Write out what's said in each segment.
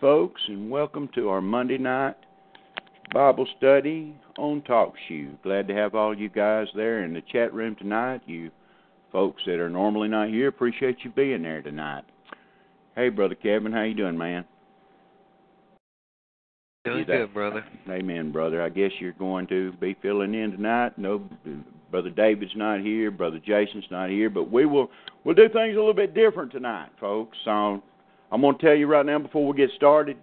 Folks, and welcome to our Monday night Bible study on Talk Shoe. Glad to have all you guys there in the chat room tonight. You folks that are normally not here, appreciate you being there tonight. Hey, brother Kevin, how you doing, man? Doing good, brother. Amen, brother. I guess you're going to be filling in tonight. No, brother David's not here. Brother Jason's not here, but we will we'll do things a little bit different tonight, folks. So I'm going to tell you right now before we get started.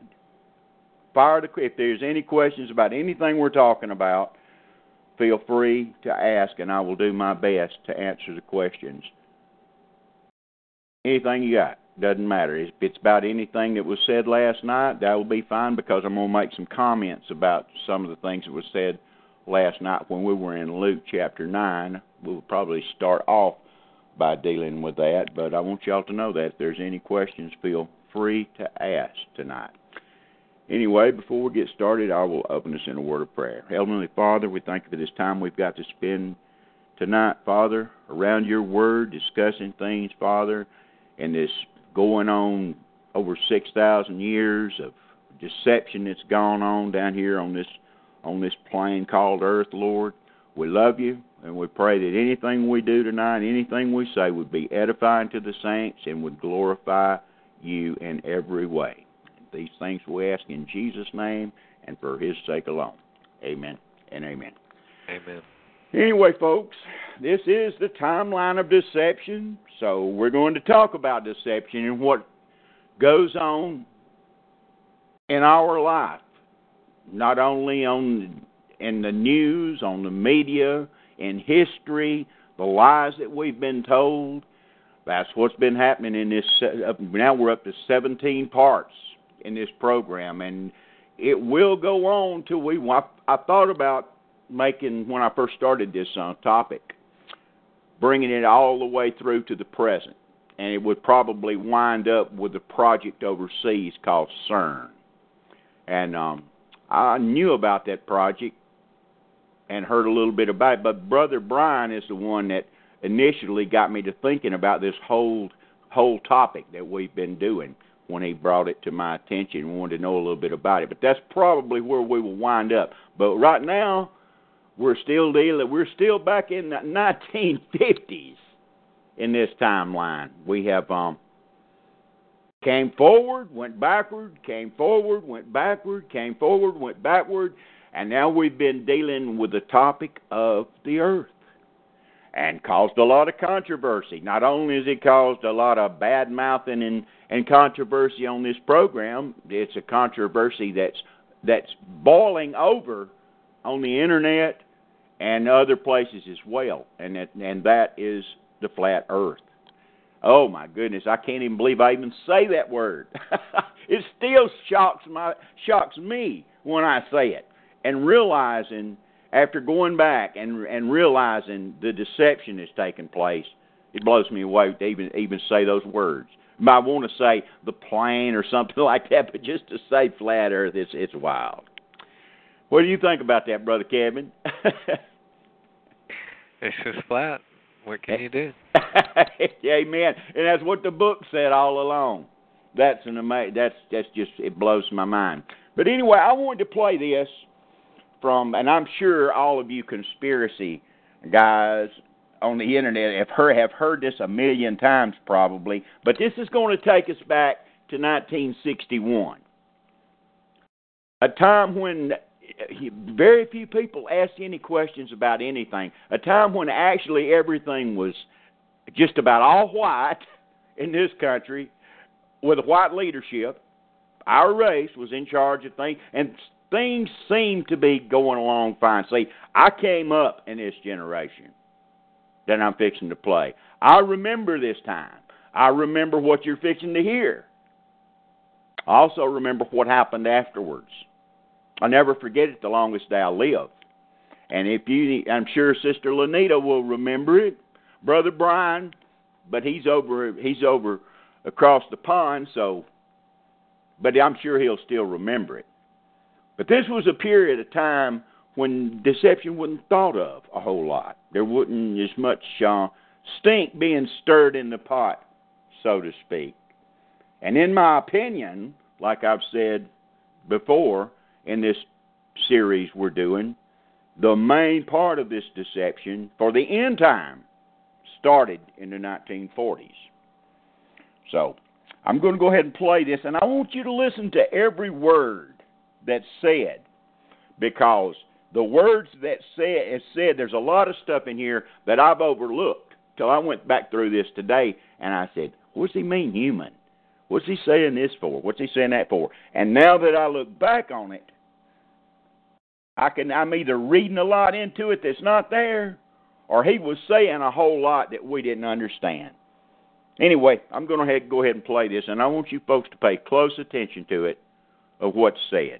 Fire the if there's any questions about anything we're talking about, feel free to ask, and I will do my best to answer the questions. Anything you got doesn't matter. If it's about anything that was said last night, that will be fine because I'm going to make some comments about some of the things that was said last night when we were in Luke chapter 9. We'll probably start off by dealing with that, but I want y'all to know that if there's any questions, feel free to ask tonight. Anyway, before we get started, I will open us in a word of prayer. Heavenly Father, we thank you for this time we've got to spend tonight, Father, around your word, discussing things, Father, and this going on over 6,000 years of deception that's gone on down here on this on this plane called earth, Lord. We love you and we pray that anything we do tonight, anything we say would be edifying to the saints and would glorify you in every way. These things we ask in Jesus' name and for his sake alone. Amen and amen. Amen. Anyway, folks, this is the timeline of deception. So we're going to talk about deception and what goes on in our life, not only on in the news, on the media, in history, the lies that we've been told. That's what's been happening in this. Now we're up to 17 parts in this program, and it will go on till we. I, I thought about making when I first started this uh, topic, bringing it all the way through to the present, and it would probably wind up with a project overseas called CERN, and um, I knew about that project and heard a little bit about it, but Brother Brian is the one that initially got me to thinking about this whole whole topic that we've been doing when he brought it to my attention and wanted to know a little bit about it. But that's probably where we will wind up. But right now, we're still dealing. We're still back in the 1950s in this timeline. We have um came forward, went backward, came forward, went backward, came forward, went backward, and now we've been dealing with the topic of the earth and caused a lot of controversy. Not only has it caused a lot of bad mouthing and, and controversy on this program, it's a controversy that's that's boiling over on the internet and other places as well, and that and that is the flat Earth. Oh my goodness, I can't even believe I even say that word. it still shocks my shocks me when I say it, and realizing after going back and and realizing the deception that's taken place, it blows me away to even even say those words. I want to say the plane or something like that, but just to say flat Earth, it's it's wild. What do you think about that, brother Kevin? it's just flat. What can you do? Amen. And that's what the book said all along. That's an amazing. That's that's just it blows my mind. But anyway, I wanted to play this from, and I'm sure all of you conspiracy guys on the internet have heard have heard this a million times probably. But this is going to take us back to 1961, a time when very few people asked any questions about anything. A time when actually everything was just about all white in this country with a white leadership. Our race was in charge of things, and things seem to be going along fine. See, I came up in this generation that I'm fixing to play. I remember this time. I remember what you're fixing to hear. I also remember what happened afterwards. I'll never forget it the longest day I live. And if you, I'm sure Sister Lanita will remember it. Brother Brian, but he's over, he's over across the pond, so. But I'm sure he'll still remember it. But this was a period of time when deception wasn't thought of a whole lot. There wasn't as much uh, stink being stirred in the pot, so to speak. And in my opinion, like I've said before, in this series we're doing, the main part of this deception for the end time started in the 1940s. So I'm going to go ahead and play this, and I want you to listen to every word that's said because the words that say, is said, there's a lot of stuff in here that I've overlooked till I went back through this today and I said, what's he mean human? What's he saying this for? What's he saying that for? And now that I look back on it, I can I'm either reading a lot into it that's not there, or he was saying a whole lot that we didn't understand. Anyway, I'm going to go ahead and play this, and I want you folks to pay close attention to it of what's said.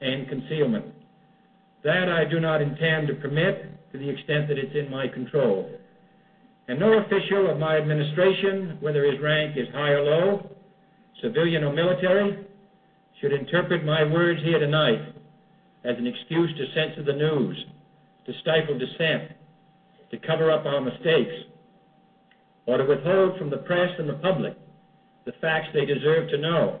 and concealment. That I do not intend to permit to the extent that it's in my control. And no official of my administration, whether his rank is high or low, civilian or military, should interpret my words here tonight as an excuse to censor the news, to stifle dissent, to cover up our mistakes, or to withhold from the press and the public the facts they deserve to know.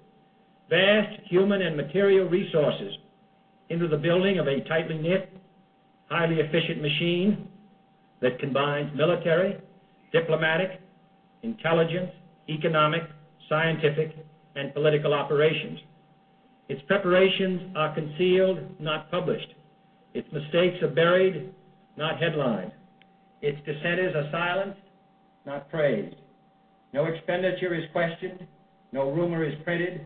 vast human and material resources into the building of a tightly knit highly efficient machine that combines military, diplomatic, intelligence, economic, scientific, and political operations. Its preparations are concealed, not published. Its mistakes are buried, not headlined. Its dissenters are silenced, not praised. No expenditure is questioned, no rumor is printed,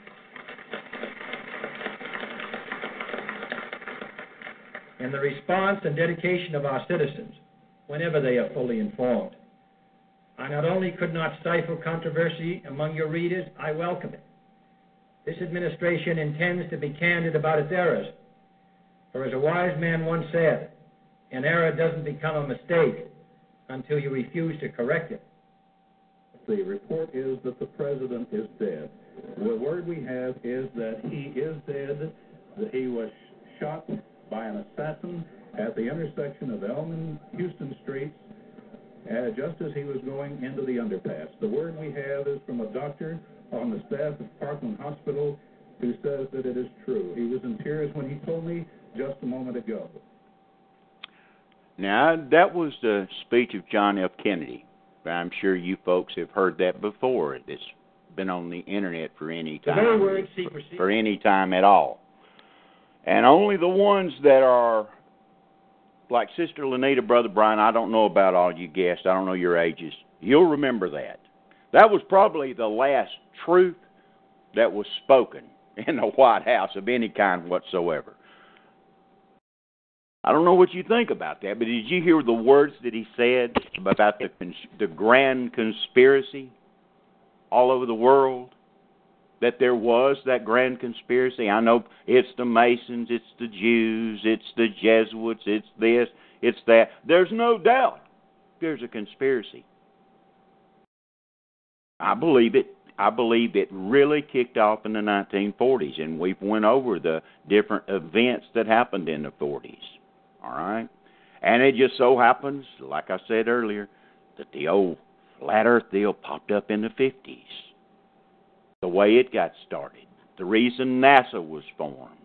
in the response and dedication of our citizens whenever they are fully informed. I not only could not stifle controversy among your readers, I welcome it. This administration intends to be candid about its errors. For as a wise man once said, an error doesn't become a mistake until you refuse to correct it. The report is that the president is dead. The word we have is that he is dead, that he was shot by an assassin at the intersection of Elm and Houston Streets uh, just as he was going into the underpass. The word we have is from a doctor on the staff of Parkland Hospital who says that it is true. He was in tears when he told me just a moment ago. Now, that was the speech of John F. Kennedy. I'm sure you folks have heard that before. It's been on the internet for any The time. very word secrecy. For any time at all. And only the ones that are like Sister Lanita, Brother Brian, I don't know about all you guests. I don't know your ages. You'll remember that. That was probably the last truth that was spoken in the White House of any kind whatsoever. I don't know what you think about that, but did you hear the words that he said about the cons- the grand conspiracy all over the world? That there was that grand conspiracy. I know it's the Masons, it's the Jews, it's the Jesuits, it's this, it's that. There's no doubt there's a conspiracy. I believe it. I believe it really kicked off in the 1940s, and we've went over the different events that happened in the 40s. All right, and it just so happens, like I said earlier, that the old flat Earth deal popped up in the 50s. The way it got started, the reason NASA was formed.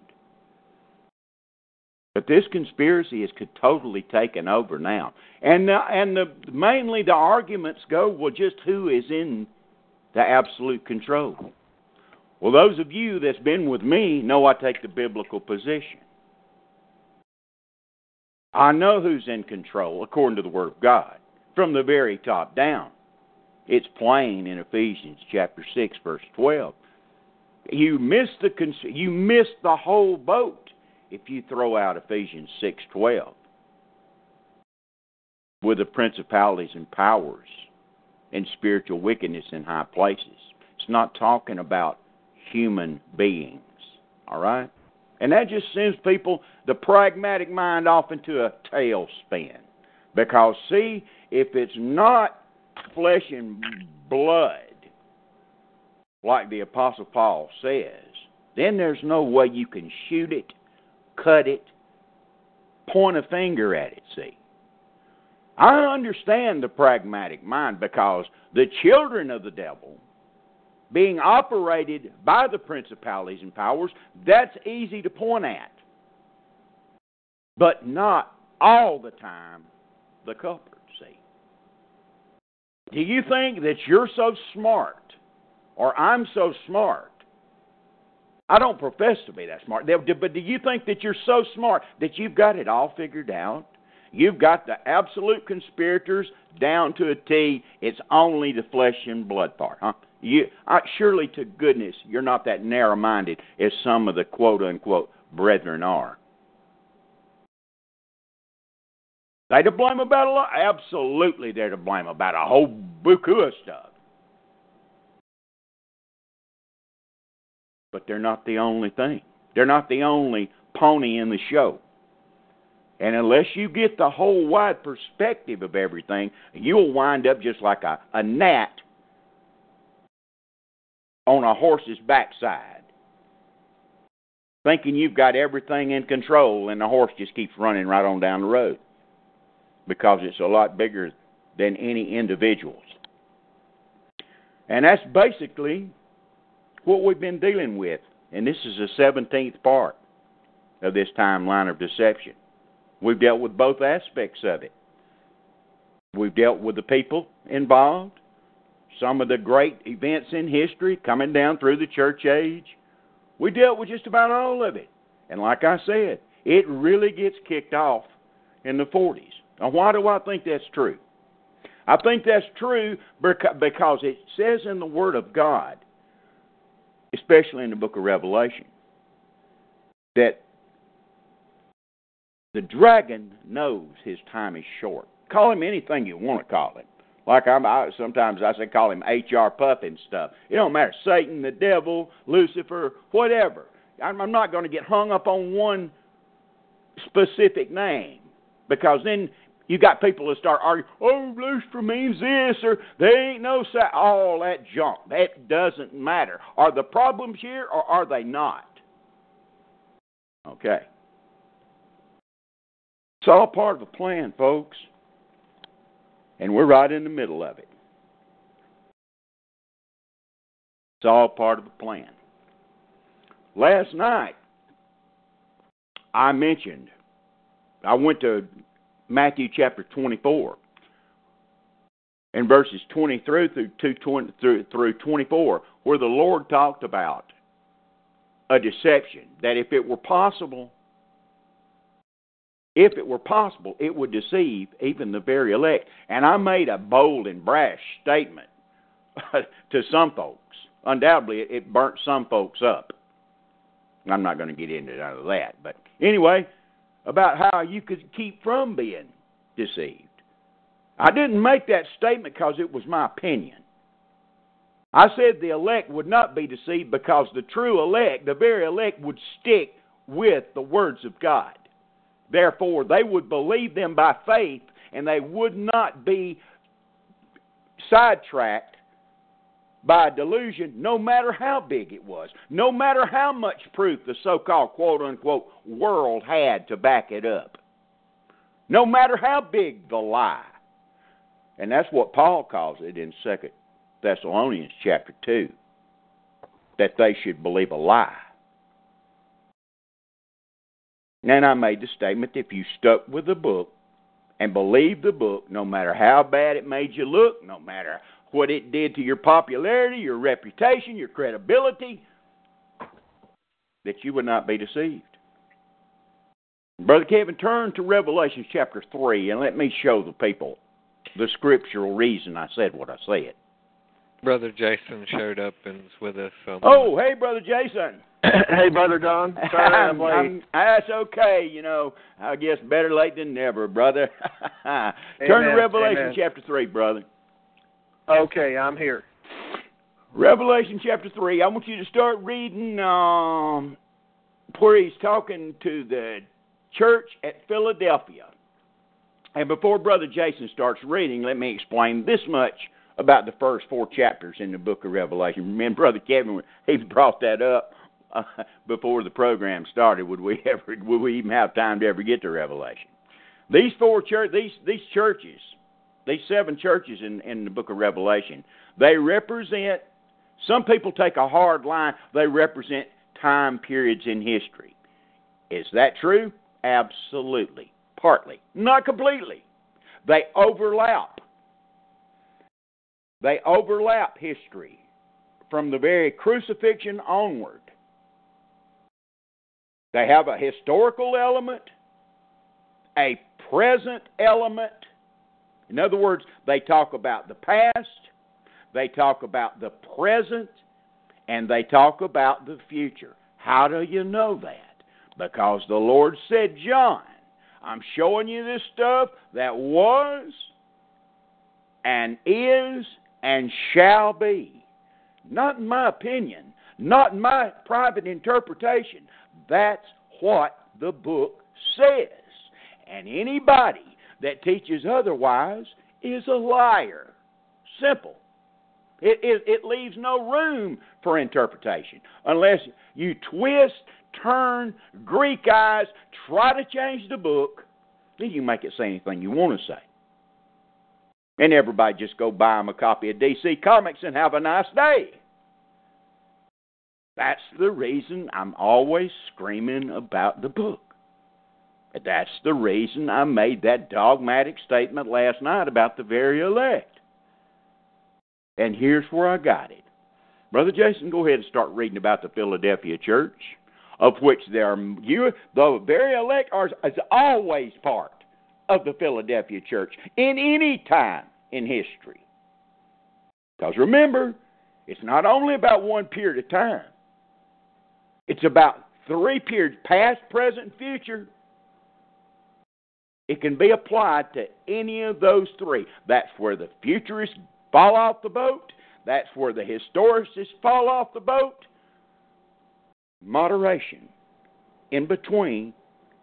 But this conspiracy is totally taken over now, and and the mainly the arguments go well, just who is in the absolute control. Well, those of you that's been with me know I take the biblical position. I know who's in control according to the Word of God from the very top down. It's plain in Ephesians chapter six, verse twelve. You miss the you miss the whole boat if you throw out Ephesians six twelve with the principalities and powers and spiritual wickedness in high places. It's not talking about human beings. All right? And that just sends people, the pragmatic mind, off into a tailspin. Because, see, if it's not flesh and blood, like the Apostle Paul says, then there's no way you can shoot it, cut it, point a finger at it, see. I understand the pragmatic mind because the children of the devil being operated by the principalities and powers, that's easy to point at. But not all the time the culprit. Do you think that you're so smart or I'm so smart? I don't profess to be that smart, but do you think that you're so smart that you've got it all figured out? You've got the absolute conspirators down to a T. It's only the flesh and blood part, huh? You uh, surely to goodness you're not that narrow-minded as some of the quote unquote brethren are. They to blame about a lot? Absolutely, they're to blame about a whole buku of stuff. But they're not the only thing. They're not the only pony in the show. And unless you get the whole wide perspective of everything, you'll wind up just like a, a gnat on a horse's backside, thinking you've got everything in control, and the horse just keeps running right on down the road. Because it's a lot bigger than any individuals. And that's basically what we've been dealing with. And this is the 17th part of this timeline of deception. We've dealt with both aspects of it. We've dealt with the people involved, some of the great events in history coming down through the church age. We dealt with just about all of it. And like I said, it really gets kicked off in the 40s. Now, why do I think that's true? I think that's true because it says in the Word of God, especially in the book of Revelation, that the dragon knows his time is short. Call him anything you want to call him. Like I'm, I, sometimes I say call him H.R. Pufnstuf. It don't matter. Satan, the devil, Lucifer, whatever. I'm, I'm not going to get hung up on one specific name because then you got people that start arguing, oh, Lucifer means this, or they ain't no sa all that junk. That doesn't matter. Are the problems here or are they not? Okay. It's all part of a plan, folks. And we're right in the middle of it. It's all part of the plan. Last night, I mentioned, I went to Matthew chapter 24 and verses 23 through, 20, through, through 24, where the Lord talked about a deception, that if it were possible, if it were possible, it would deceive even the very elect. And I made a bold and brash statement to some folks. Undoubtedly, it burnt some folks up. I'm not going to get into none of that. But anyway, about how you could keep from being deceived. I didn't make that statement because it was my opinion. I said the elect would not be deceived because the true elect, the very elect, would stick with the words of God. Therefore, they would believe them by faith and they would not be sidetracked by a delusion, no matter how big it was, no matter how much proof the so called quote unquote world had to back it up, no matter how big the lie. And that's what Paul calls it in Second Thessalonians chapter 2 that they should believe a lie. And I made the statement if you stuck with the book and believed the book, no matter how bad it made you look, no matter what it did to your popularity, your reputation, your credibility, that you would not be deceived. Brother Kevin, turn to Revelation chapter 3 and let me show the people the scriptural reason I said what I said. Brother Jason showed up and is with us. Um, oh, hey, Brother Jason. hey, brother Don. Sorry I'm late. I'm, that's okay. You know, I guess better late than never, brother. Turn Amen. to Revelation Amen. chapter three, brother. Okay, I'm here. Revelation chapter three. I want you to start reading um, where he's talking to the church at Philadelphia. And before Brother Jason starts reading, let me explain this much about the first four chapters in the book of Revelation. Remember, Brother Kevin, he brought that up uh, before the program started. Would we ever? Would we even have time to ever get to Revelation? These four church, these these churches, these seven churches in in the book of Revelation, they represent. Some people take a hard line. They represent time periods in history. Is that true? Absolutely, partly, not completely. They overlap. They overlap history from the very crucifixion onward. They have a historical element, a present element. In other words, they talk about the past, they talk about the present, and they talk about the future. How do you know that? Because the Lord said, John, I'm showing you this stuff that was and is and shall be. Not in my opinion, not in my private interpretation. That's what the book says. And anybody that teaches otherwise is a liar. Simple. It, it, it leaves no room for interpretation unless you twist, turn, Greek eyes, try to change the book then you make it say anything you want to say. And everybody just go buy them a copy of DC Comics and have a nice day. That's the reason I'm always screaming about the book. That's the reason I made that dogmatic statement last night about the very elect. And here's where I got it. Brother Jason, go ahead and start reading about the Philadelphia church, of which there are you the very elect are is always part of the Philadelphia church in any time in history. Because remember, it's not only about one period of time. It's about three periods past, present, future. It can be applied to any of those three. That's where the futurists fall off the boat. That's where the historicists fall off the boat. Moderation in between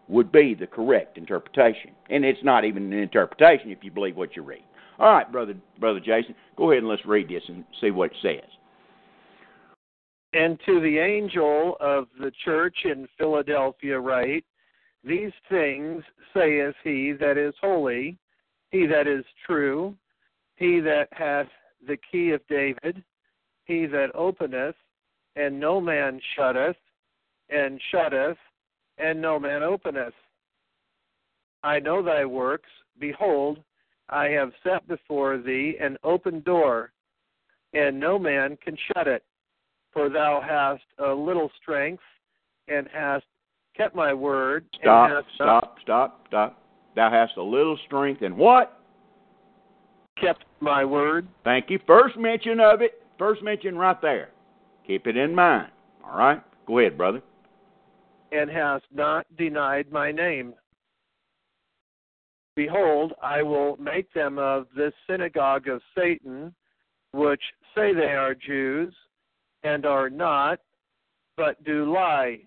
would be the correct interpretation. And it's not even an interpretation if you believe what you read. All right, brother brother Jason, go ahead and let's read this and see what it says. And to the angel of the church in Philadelphia write, These things saith he that is holy, he that is true, he that hath the key of David, he that openeth, and no man shutteth, and shutteth, and no man openeth. I know thy works. Behold, I have set before thee an open door, and no man can shut it. For thou hast a little strength, and hast kept my word. Stop, and hast stop, stop, stop. Thou hast a little strength and what? kept my word. Thank you. First mention of it, first mention right there. Keep it in mind. All right? Go ahead, brother. and hast not denied my name. Behold, I will make them of this synagogue of Satan, which say they are Jews, and are not, but do lie.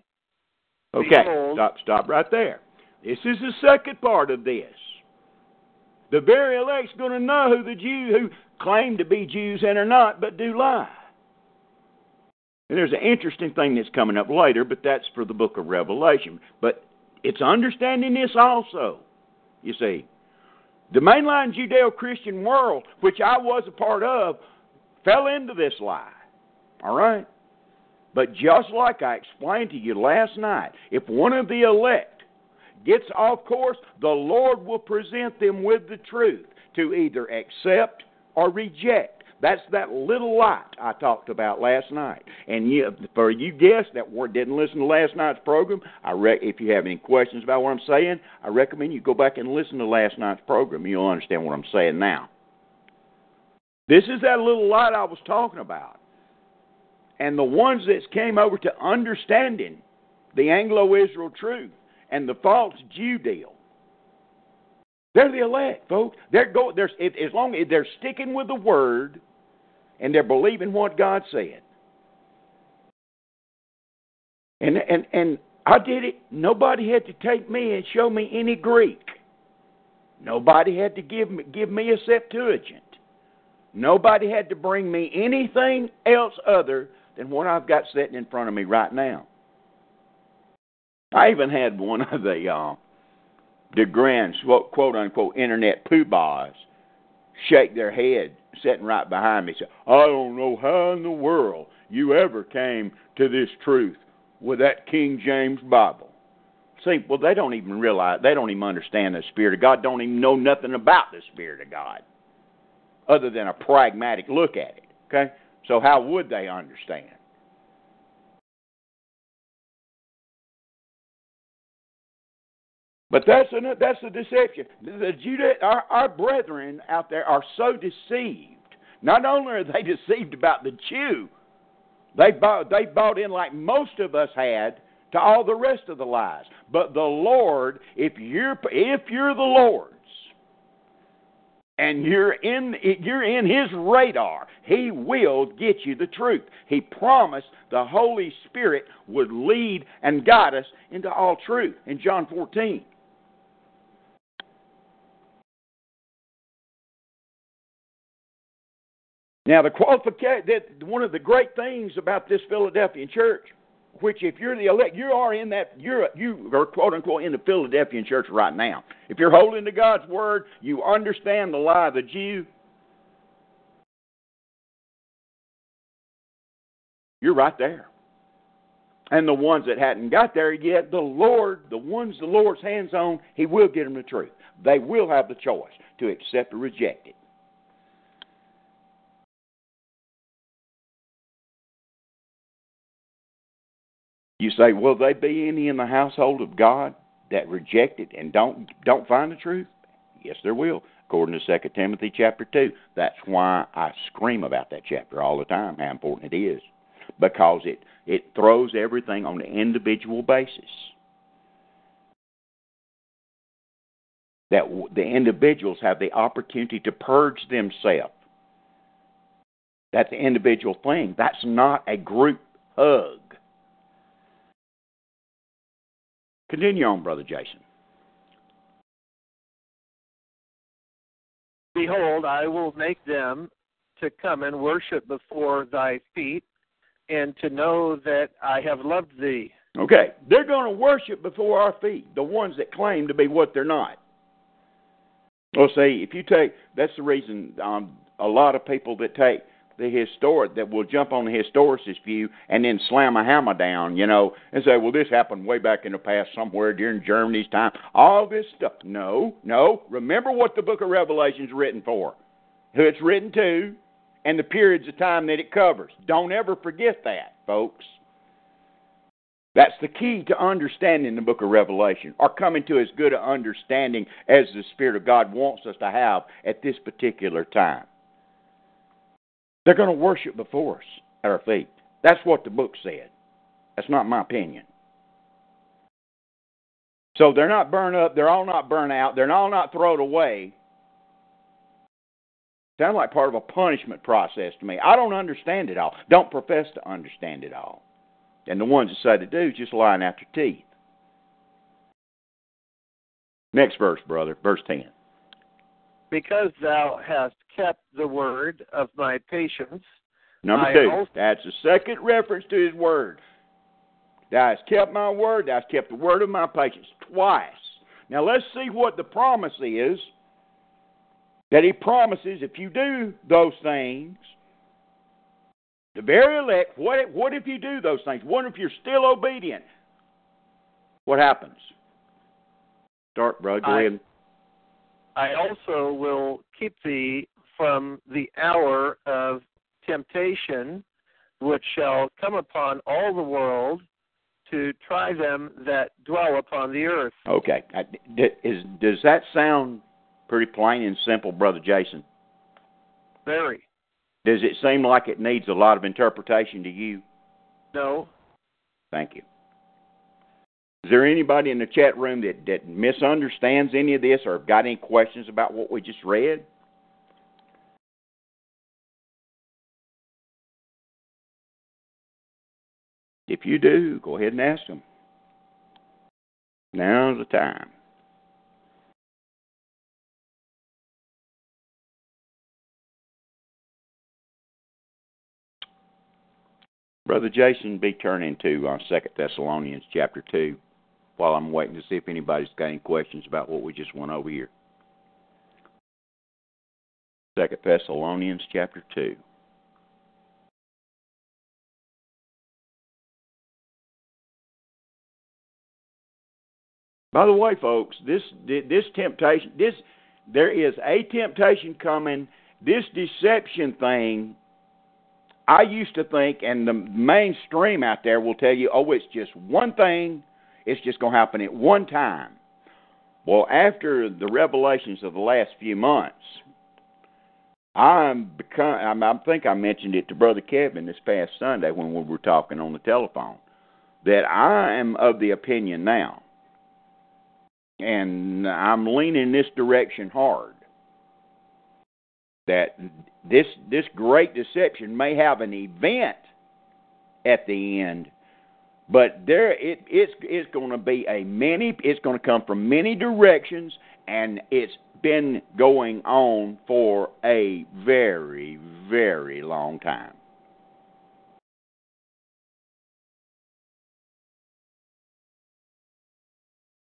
Okay, stop, stop right there. This is the second part of this. The very elect's going to know who the Jew who claim to be Jews and are not, but do lie. And there's an interesting thing that's coming up later, but that's for the book of Revelation. But it's understanding this also. You see, the mainline Judeo Christian world, which I was a part of, fell into this lie. All right? But just like I explained to you last night, if one of the elect gets off course, the Lord will present them with the truth to either accept or reject. That's that little light I talked about last night. And you, for you guests that were, didn't listen to last night's program, I re- if you have any questions about what I'm saying, I recommend you go back and listen to last night's program. You'll understand what I'm saying now. This is that little light I was talking about. And the ones that came over to understanding the Anglo Israel truth and the false Jew deal. They're the elect, folks. They're go. They're as long as they're sticking with the word, and they're believing what God said. And and and I did it. Nobody had to take me and show me any Greek. Nobody had to give me give me a Septuagint. Nobody had to bring me anything else other than what I've got sitting in front of me right now. I even had one of the uh, the grand quote unquote internet poobahs shake their head sitting right behind me. Say, I don't know how in the world you ever came to this truth with that King James Bible. See, well, they don't even realize, they don't even understand the Spirit of God, don't even know nothing about the Spirit of God other than a pragmatic look at it. Okay? So, how would they understand? But that's a, that's a deception. The Judah, our, our brethren out there are so deceived. Not only are they deceived about the Jew, they bought, they bought in like most of us had to all the rest of the lies. But the Lord, if you're if you're the Lord's, and you're in you're in His radar, He will get you the truth. He promised the Holy Spirit would lead and guide us into all truth in John 14. Now, the qualification that one of the great things about this Philadelphian church which if you're the elect, you are in that you're you are quote unquote in the Philadelphian church right now. If you're holding to God's word, you understand the lie of the Jew. You're right there. And the ones that hadn't got there yet, the Lord, the ones the Lord's hands on, He will get them the truth. They will have the choice to accept or reject it. You say, will they be any in the household of God that reject it and don't don't find the truth? Yes, there will, according to Second Timothy chapter two. That's why I scream about that chapter all the time. How important it is, because it it throws everything on an individual basis. That the individuals have the opportunity to purge themselves. That's an individual thing. That's not a group hug. Continue on, Brother Jason. Behold, I will make them to come and worship before thy feet, and to know that I have loved thee. Okay, they're going to worship before our feet, the ones that claim to be what they're not. Well, see, if you take, that's the reason um, a lot of people that take the historic that will jump on the historicist view and then slam a hammer down, you know, and say, well, this happened way back in the past somewhere during Germany's time. All this stuff. No, no. Remember what the book of Revelation's written for, who it's written to, and the periods of time that it covers. Don't ever forget that, folks. That's the key to understanding the book of Revelation, or coming to as good an understanding as the Spirit of God wants us to have at this particular time. They're going to worship before us at our feet. That's what the book said. That's not my opinion. So they're not burned up. They're all not burned out. They're all not thrown away. Sound like part of a punishment process to me. I don't understand it all. Don't profess to understand it all. And the ones that say they do is just lying out their teeth. Next verse, brother, verse 10 because thou hast kept the word of my patience. Number I two. also- That's the second reference to his word. Thou hast kept my word, thou hast kept the word of my patience. Twice. Now let's see what the promise is. That he promises if you do those things, the very elect, what, what if you do those things? What if you're still obedient? What happens? Start, bro. Go I- ahead. I also will keep thee from the hour of temptation, which shall come upon all the world to try them that dwell upon the earth. Okay. I- d- Is, does that sound pretty plain and simple, Brother Jason? Very. Does it seem like it needs a lot of interpretation to you? No. Thank you. Is there anybody in the chat room that, that misunderstands any of this or got any questions about what we just read? If you do, go ahead and ask them. Now's the time. Brother Jason, be turning to uh, Second Thessalonians chapter two, while I'm waiting to see if anybody's got any questions about what we just went over here. Second Thessalonians chapter two. By the way, folks, this this temptation, this there is a temptation coming. This deception thing I used to think, and the mainstream out there will tell you, oh, it's just one thing, it's just going to happen at one time. Well, after the revelations of the last few months, I'm become. I think I mentioned it to Brother Kevin this past Sunday when we were talking on the telephone that I am of the opinion now, and I'm leaning this direction hard that this this great deception may have an event at the end, but there, it, it's it's going to be a many. It's going to come from many directions, and it's been going on for a very, very long time.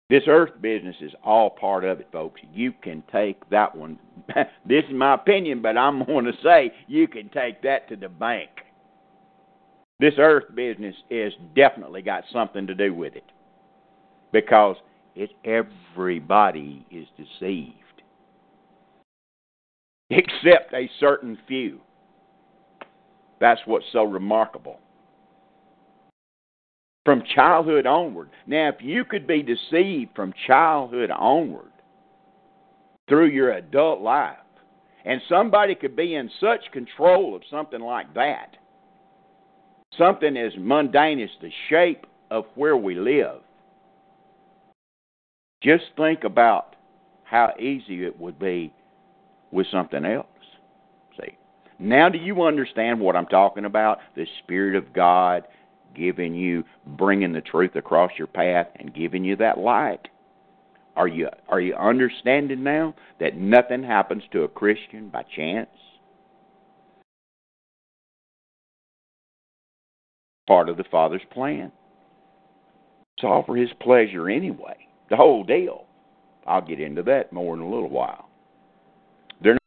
This earth business is all part of it, folks. You can take that one. this is my opinion, but I'm going to say you can take that to the bank. This earth business has definitely got something to do with it because it everybody is deceived except a certain few. That's what's so remarkable. From childhood onward. Now, if you could be deceived from childhood onward through your adult life, and somebody could be in such control of something like that, something as mundane as the shape of where we live, just think about how easy it would be with something else. See? Now, do you understand what I'm talking about? The Spirit of God giving you, bringing the truth across your path and giving you that light. Are you are you understanding now that nothing happens to a Christian by chance? Part of the Father's plan. It's all for His pleasure anyway. The whole deal. I'll get into that more in a little while. They're not,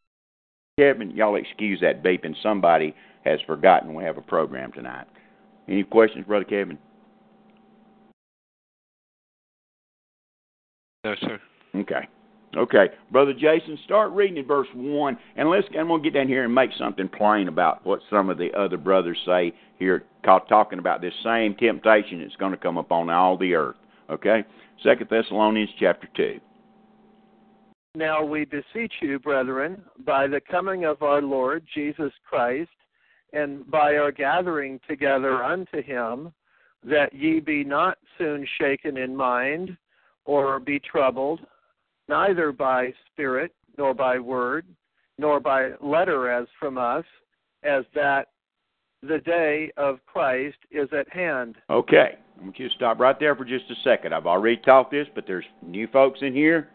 Kevin, y'all excuse that beeping. Somebody has forgotten we have a program tonight. Any questions, Brother Kevin? No, sir. Okay. Okay. Brother Jason, start reading in verse 1, and let's, going to get down here and make something plain about what some of the other brothers say here, talking about this same temptation that's going to come upon all the earth. Okay? Second Thessalonians chapter 2. Now we beseech you, brethren, by the coming of our Lord Jesus Christ, and by our gathering together unto him, that ye be not soon shaken in mind, or be troubled, neither by spirit, nor by word, nor by letter as from us, as that the day of Christ is at hand. Okay. I want you to stop right there for just a second. I've already taught this, but there's new folks in here.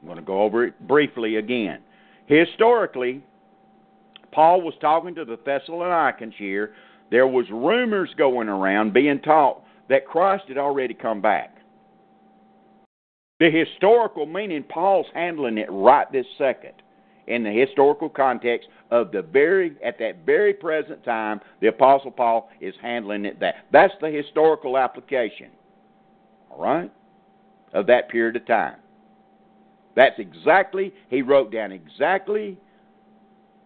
I'm going to go over it briefly again. Historically, Paul was talking to the Thessalonians here. There was rumors going around being taught that Christ had already come back. The historical meaning, Paul's handling it right this second in the historical context of the very at that very present time the apostle paul is handling it that that's the historical application all right of that period of time that's exactly he wrote down exactly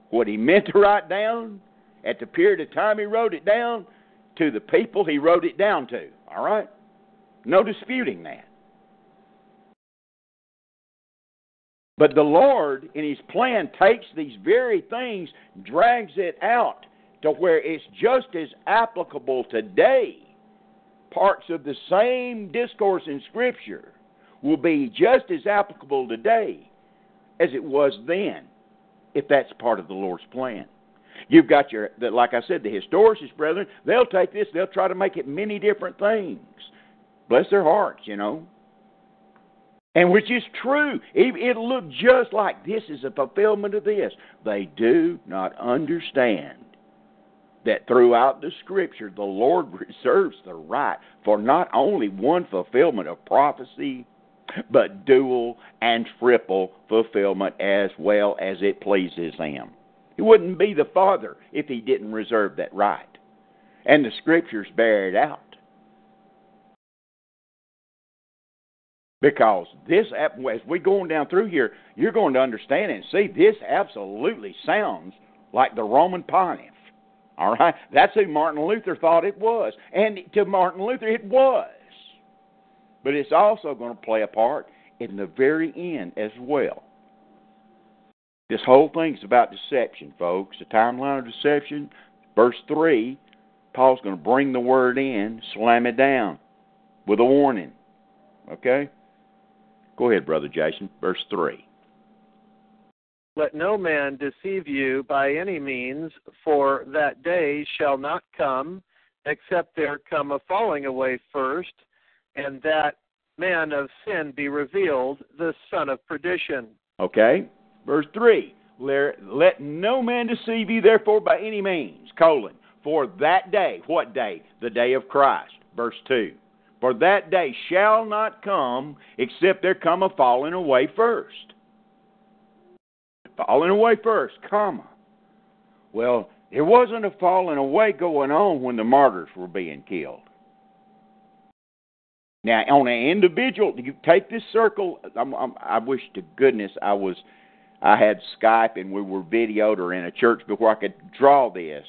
what he meant to write down at the period of time he wrote it down to the people he wrote it down to. All right? No disputing that. But the Lord, in His plan, takes these very things, drags it out to where it's just as applicable today. Parts of the same discourse in Scripture will be just as applicable today as it was then if that's part of the Lord's plan. You've got your, like I said, the historians, brethren, they'll take this, they'll try to make it many different things. Bless their hearts, you know. And which is true. It'll look just like this is a fulfillment of this. They do not understand that throughout the Scripture, the Lord reserves the right for not only one fulfillment of prophecy, but dual and triple fulfillment as well as it pleases him. He wouldn't be the Father if he didn't reserve that right. And the Scriptures bear it out. Because this, as we're going down through here, you're going to understand and see this absolutely sounds like the Roman pontiff. All right? That's who Martin Luther thought it was. And to Martin Luther, it was. But it's also going to play a part in the very end as well. This whole thing's about deception, folks. The timeline of deception, verse 3, Paul's going to bring the word in, slam it down with a warning. Okay? Go ahead, Brother Jason. Verse 3. Let no man deceive you by any means, for that day shall not come, except there come a falling away first, and that man of sin be revealed, the son of perdition. Okay. Verse 3 Let no man deceive you, therefore, by any means, colon, for that day, what day? The day of Christ. Verse 2 For that day shall not come except there come a falling away first. Falling away first, comma. Well, there wasn't a falling away going on when the martyrs were being killed. Now, on an individual, you take this circle. I'm, I'm, I wish to goodness I was, I had Skype and we were videoed or in a church before I could draw this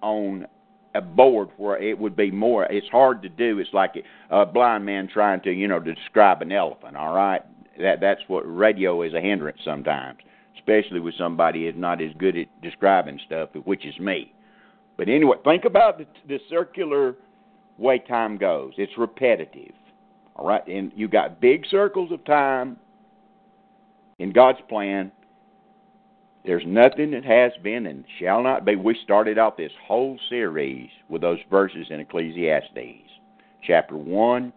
on a board where it would be more. It's hard to do. It's like a blind man trying to, you know, describe an elephant. All right, that that's what radio is a hindrance sometimes, especially with somebody who's not as good at describing stuff, which is me. But anyway, think about the, the circular way time goes. It's repetitive. All right, and you got big circles of time in God's plan there's nothing that has been and shall not be. We started out this whole series with those verses in Ecclesiastes, chapter 1,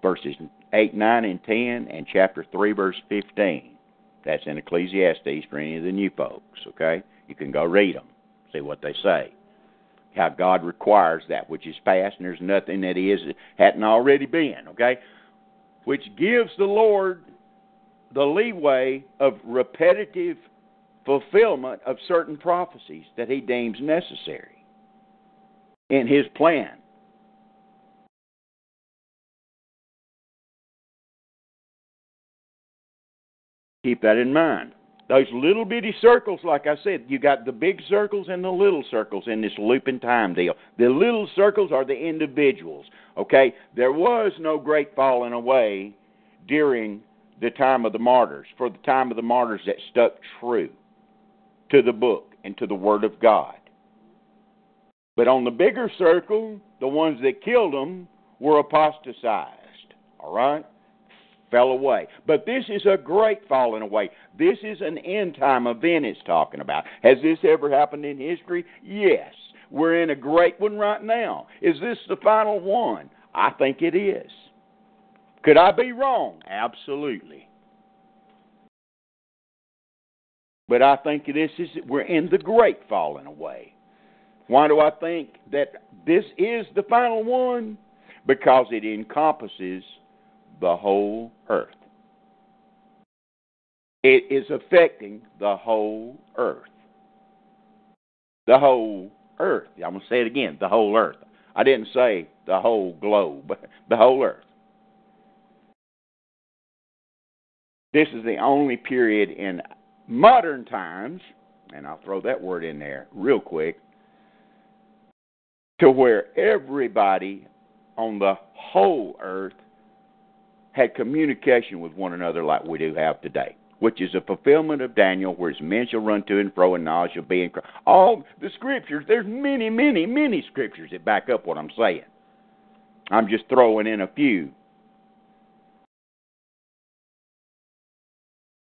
verses 8, 9, and 10, and chapter 3, verse 15. That's in Ecclesiastes for any of the new folks, okay? You can go read them, see what they say. How God requires that which is past, and there's nothing that is hadn't already been, okay? Which gives the Lord the leeway of repetitive fulfillment of certain prophecies that he deems necessary in his plan. Keep that in mind. Those little bitty circles, like I said, you got the big circles and the little circles in this loop looping time deal. The little circles are the individuals. Okay? There was no great falling away during the time of the martyrs, for the time of the martyrs that stuck true to the book and to the Word of God. But on the bigger circle, the ones that killed them were apostatized. All right? Fell away. But this is a great falling away. This is an end time event it's talking about. Has this ever happened in history? Yes. We're in a great one right now. Is this the final one? I think it is. Could I be wrong? Absolutely. But I think this is we're in the great falling away. Why do I think that this is the final one? Because it encompasses the whole earth. It is affecting the whole earth. The whole earth. I'm going to say it again the whole earth. I didn't say the whole globe, the whole earth. This is the only period in modern times, and I'll throw that word in there real quick, to where everybody on the whole earth had communication with one another like we do have today, which is a fulfillment of Daniel, where his men shall run to and fro, and knowledge shall be in Christ. All the scriptures, there's many, many, many scriptures that back up what I'm saying. I'm just throwing in a few.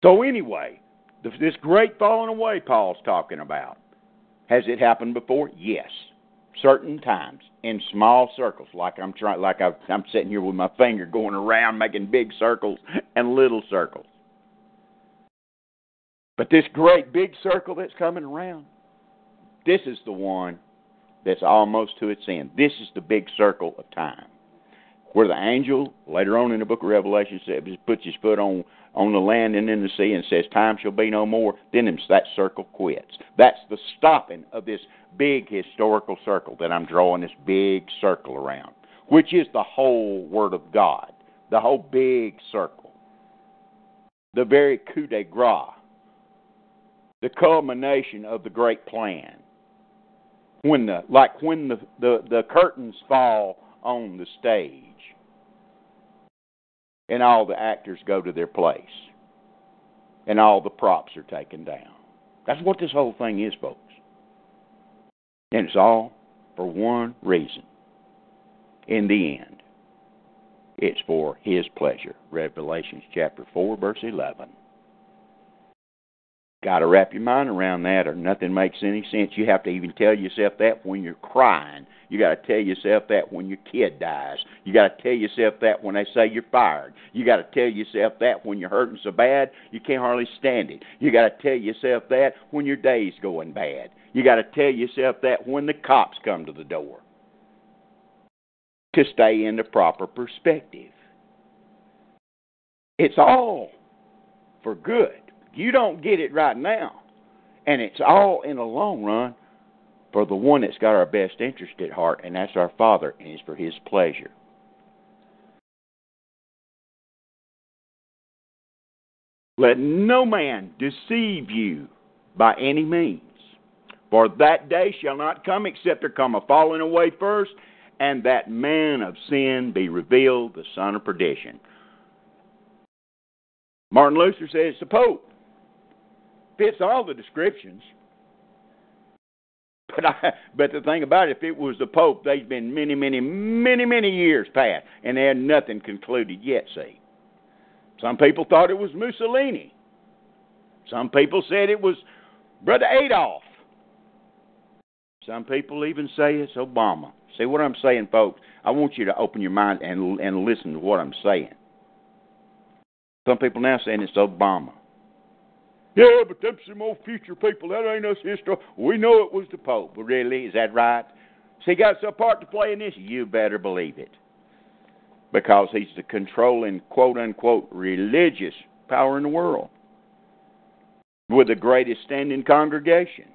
So, anyway, this great falling away Paul's talking about. Has it happened before? Yes. Certain times in small circles, like I'm trying, like i am sitting here with my finger going around, making big circles and little circles. But this great big circle that's coming around, this is the one that's almost to its end. This is the big circle of time, where the angel later on in the book of Revelation says, puts his foot on on the land and in the sea and says, Time shall be no more, then that circle quits. That's the stopping of this big historical circle that I'm drawing this big circle around, which is the whole Word of God, the whole big circle, the very coup de grace, the culmination of the great plan. When the like when the, the, the curtains fall on the stage and all the actors go to their place and all the props are taken down. That's what this whole thing is, folks. And it's all for one reason. In the end, it's for His pleasure. Revelations chapter 4, verse 11. Got to wrap your mind around that, or nothing makes any sense. You have to even tell yourself that when you're crying. You got to tell yourself that when your kid dies. You got to tell yourself that when they say you're fired. You got to tell yourself that when you're hurting so bad you can't hardly stand it. You got to tell yourself that when your day's going bad. You got to tell yourself that when the cops come to the door. to stay in the proper perspective. It's all for good. You don't get it right now, and it's all in the long run for the one that's got our best interest at heart, and that's our Father, and it's for His pleasure. Let no man deceive you by any means. For that day shall not come except there come a falling away first, and that man of sin be revealed, the son of perdition. Martin Luther says the Pope fits all the descriptions. But I, but the thing about it, if it was the Pope, they've been many, many, many, many years past, and they had nothing concluded yet. See, some people thought it was Mussolini. Some people said it was Brother Adolf. Some people even say it's Obama. See what I'm saying, folks? I want you to open your mind and and listen to what I'm saying. Some people now saying it's Obama. Yeah, but them some old future people. That ain't us history. We know it was the Pope. Really? Is that right? So he got some part to play in this? You better believe it. Because he's the controlling, quote unquote, religious power in the world with the greatest standing congregation.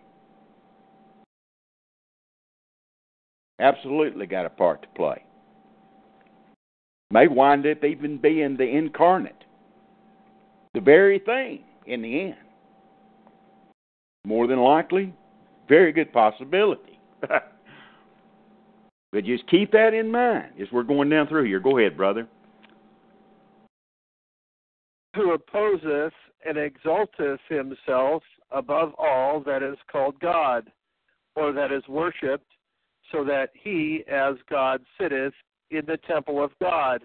Absolutely got a part to play. May wind up even being the incarnate, the very thing in the end. More than likely, very good possibility. but just keep that in mind as we're going down through here. Go ahead, brother. Who opposeth and exalteth himself above all that is called God, or that is worshipped, so that he, as God, sitteth in the temple of God,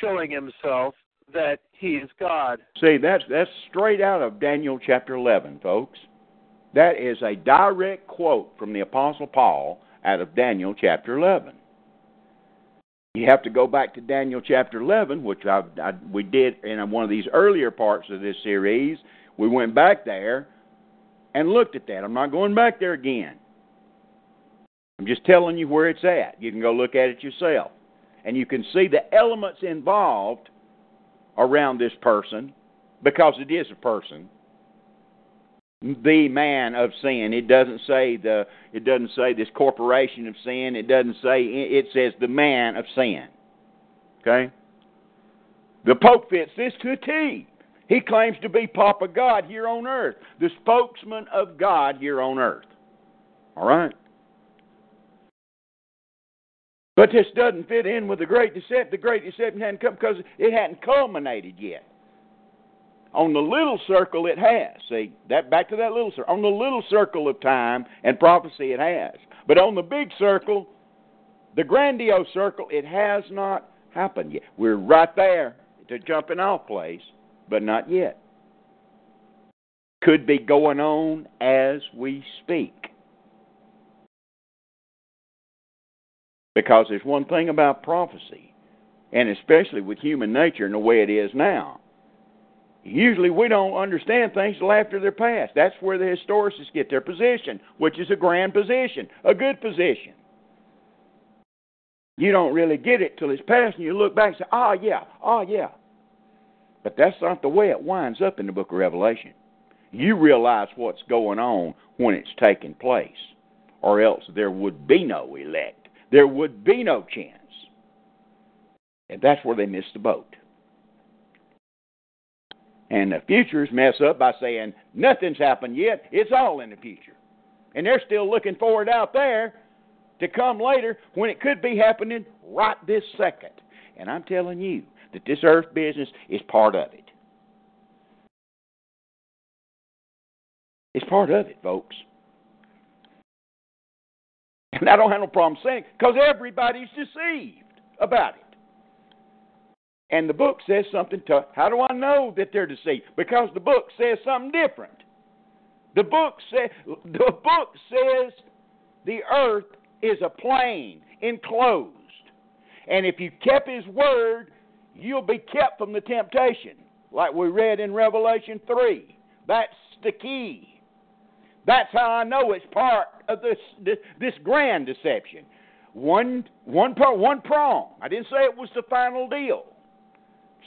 showing himself that he is God. See, that's that's straight out of Daniel chapter 11, folks. That is a direct quote from the apostle Paul out of Daniel chapter 11. You have to go back to Daniel chapter 11, which I, I, we did in one of these earlier parts of this series. We went back there and looked at that. I'm not going back there again. I'm just telling you where it's at. You can go look at it yourself. And you can see the elements involved around this person because it is a person the man of sin. It doesn't say the it doesn't say this corporation of sin. It doesn't say it says the man of sin. Okay? The pope fits this to a t. He claims to be papa god here on earth the spokesman of god here on earth. All right? But this doesn't fit in with the great deception. The great deception hadn't come because it hadn't culminated yet. On the little circle, it has. See that back to that little circle. On the little circle of time and prophecy, it has. But on the big circle, the grandiose circle, it has not happened yet. We're right there to jumping off place, but not yet. Could be going on as we speak. Because there's one thing about prophecy, and especially with human nature and the way it is now. Usually we don't understand things till after they're past. That's where the historicists get their position, which is a grand position, a good position. You don't really get it till it's past, and you look back and say, "Ah, oh, yeah, oh yeah." But that's not the way it winds up in the Book of Revelation. You realize what's going on when it's taking place, or else there would be no elect there would be no chance. And that's where they missed the boat. And the futures mess up by saying nothing's happened yet. It's all in the future. And they're still looking forward out there to come later when it could be happening right this second. And I'm telling you that this earth business is part of it. It's part of it, folks. And I don't have no problem saying because everybody's deceived about it. And the book says something how do I know that they're deceived? Because the book says something different. The book says the book says the earth is a plain enclosed. And if you kept his word, you'll be kept from the temptation. Like we read in Revelation 3. That's the key. That's how I know it's part of this, this, this grand deception. one one part one prong. I didn't say it was the final deal.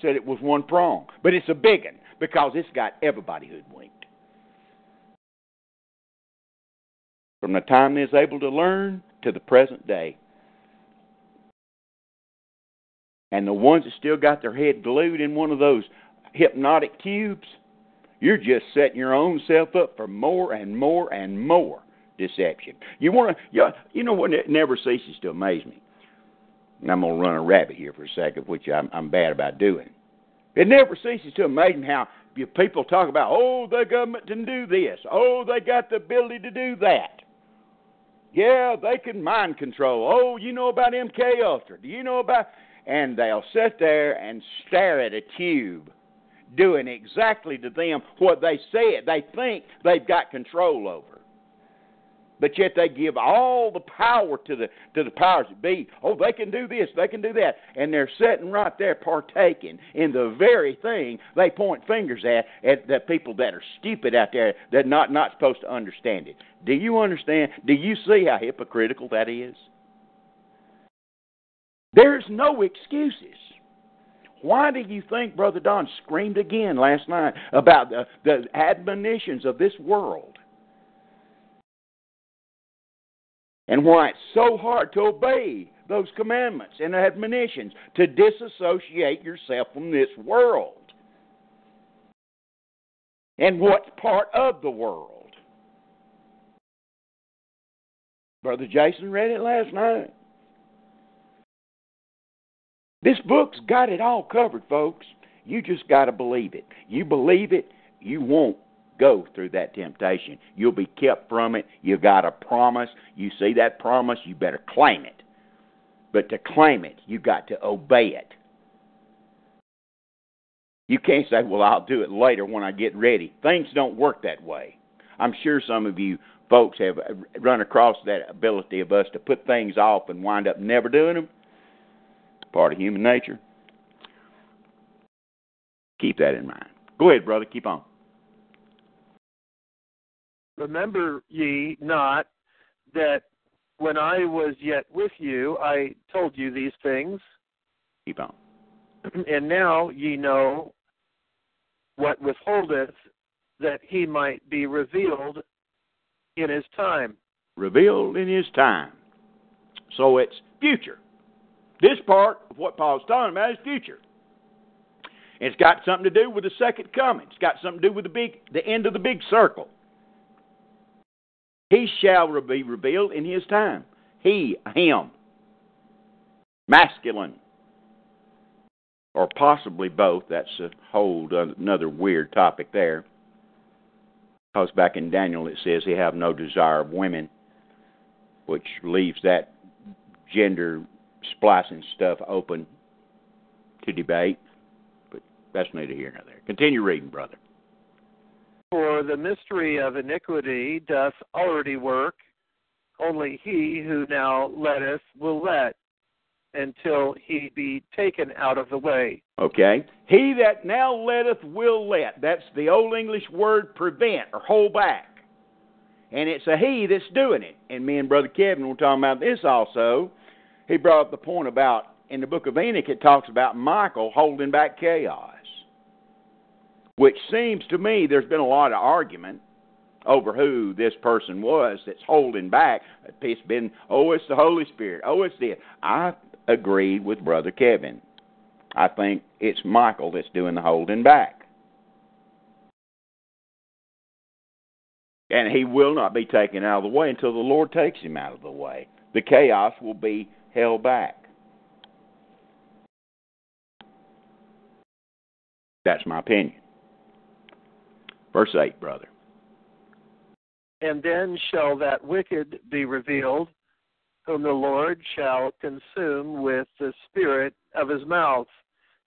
Said it was one prong, but it's a big one because it's got everybody hoodwinked. From the time they was able to learn to the present day. And the ones that still got their head glued in one of those hypnotic cubes, you're just setting your own self up for more and more and more deception. You want to, you know what? It never ceases to amaze me. And I'm going to run a rabbit here for a second, which I'm, I'm bad about doing. It never ceases to amaze me how people talk about, oh, the government can do this. Oh, they got the ability to do that. Yeah, they can mind control. Oh, you know about MK Ultra? Do you know about? And they'll sit there and stare at a tube, doing exactly to them what they said they think they've got control over but yet they give all the power to the to the powers that be. Oh, they can do this, they can do that, and they're sitting right there partaking in the very thing they point fingers at at the people that are stupid out there that not not supposed to understand it. Do you understand? Do you see how hypocritical that is? There's no excuses. Why do you think Brother Don screamed again last night about the, the admonitions of this world? And why it's so hard to obey those commandments and admonitions to disassociate yourself from this world and what's part of the world. Brother Jason read it last night. This book's got it all covered, folks. You just got to believe it. You believe it, you won't go through that temptation. You'll be kept from it. You got a promise. You see that promise, you better claim it. But to claim it, you got to obey it. You can't say, "Well, I'll do it later when I get ready." Things don't work that way. I'm sure some of you folks have run across that ability of us to put things off and wind up never doing them. Part of human nature. Keep that in mind. Go ahead, brother. Keep on. Remember ye not that when I was yet with you, I told you these things. Keep on. And now ye know what withholdeth that he might be revealed in his time. Revealed in his time. So it's future. This part of what Paul's talking about is future. It's got something to do with the second coming. It's got something to do with the big the end of the big circle. He shall be revealed in his time. He, him. Masculine. Or possibly both. That's a whole another weird topic there. Because back in Daniel it says he have no desire of women, which leaves that gender splicing stuff open to debate. But that's neither here nor there. Continue reading, brother. For the mystery of iniquity doth already work, only he who now letteth will let until he be taken out of the way. Okay. He that now letteth will let. That's the old English word prevent or hold back. And it's a he that's doing it. And me and Brother Kevin were talking about this also. He brought up the point about in the book of Enoch, it talks about Michael holding back chaos which seems to me there's been a lot of argument over who this person was that's holding back. It's been, oh, it's the Holy Spirit. Oh, it's this. I agree with Brother Kevin. I think it's Michael that's doing the holding back. And he will not be taken out of the way until the Lord takes him out of the way. The chaos will be held back. That's my opinion. Verse 8, brother. And then shall that wicked be revealed, whom the Lord shall consume with the spirit of his mouth,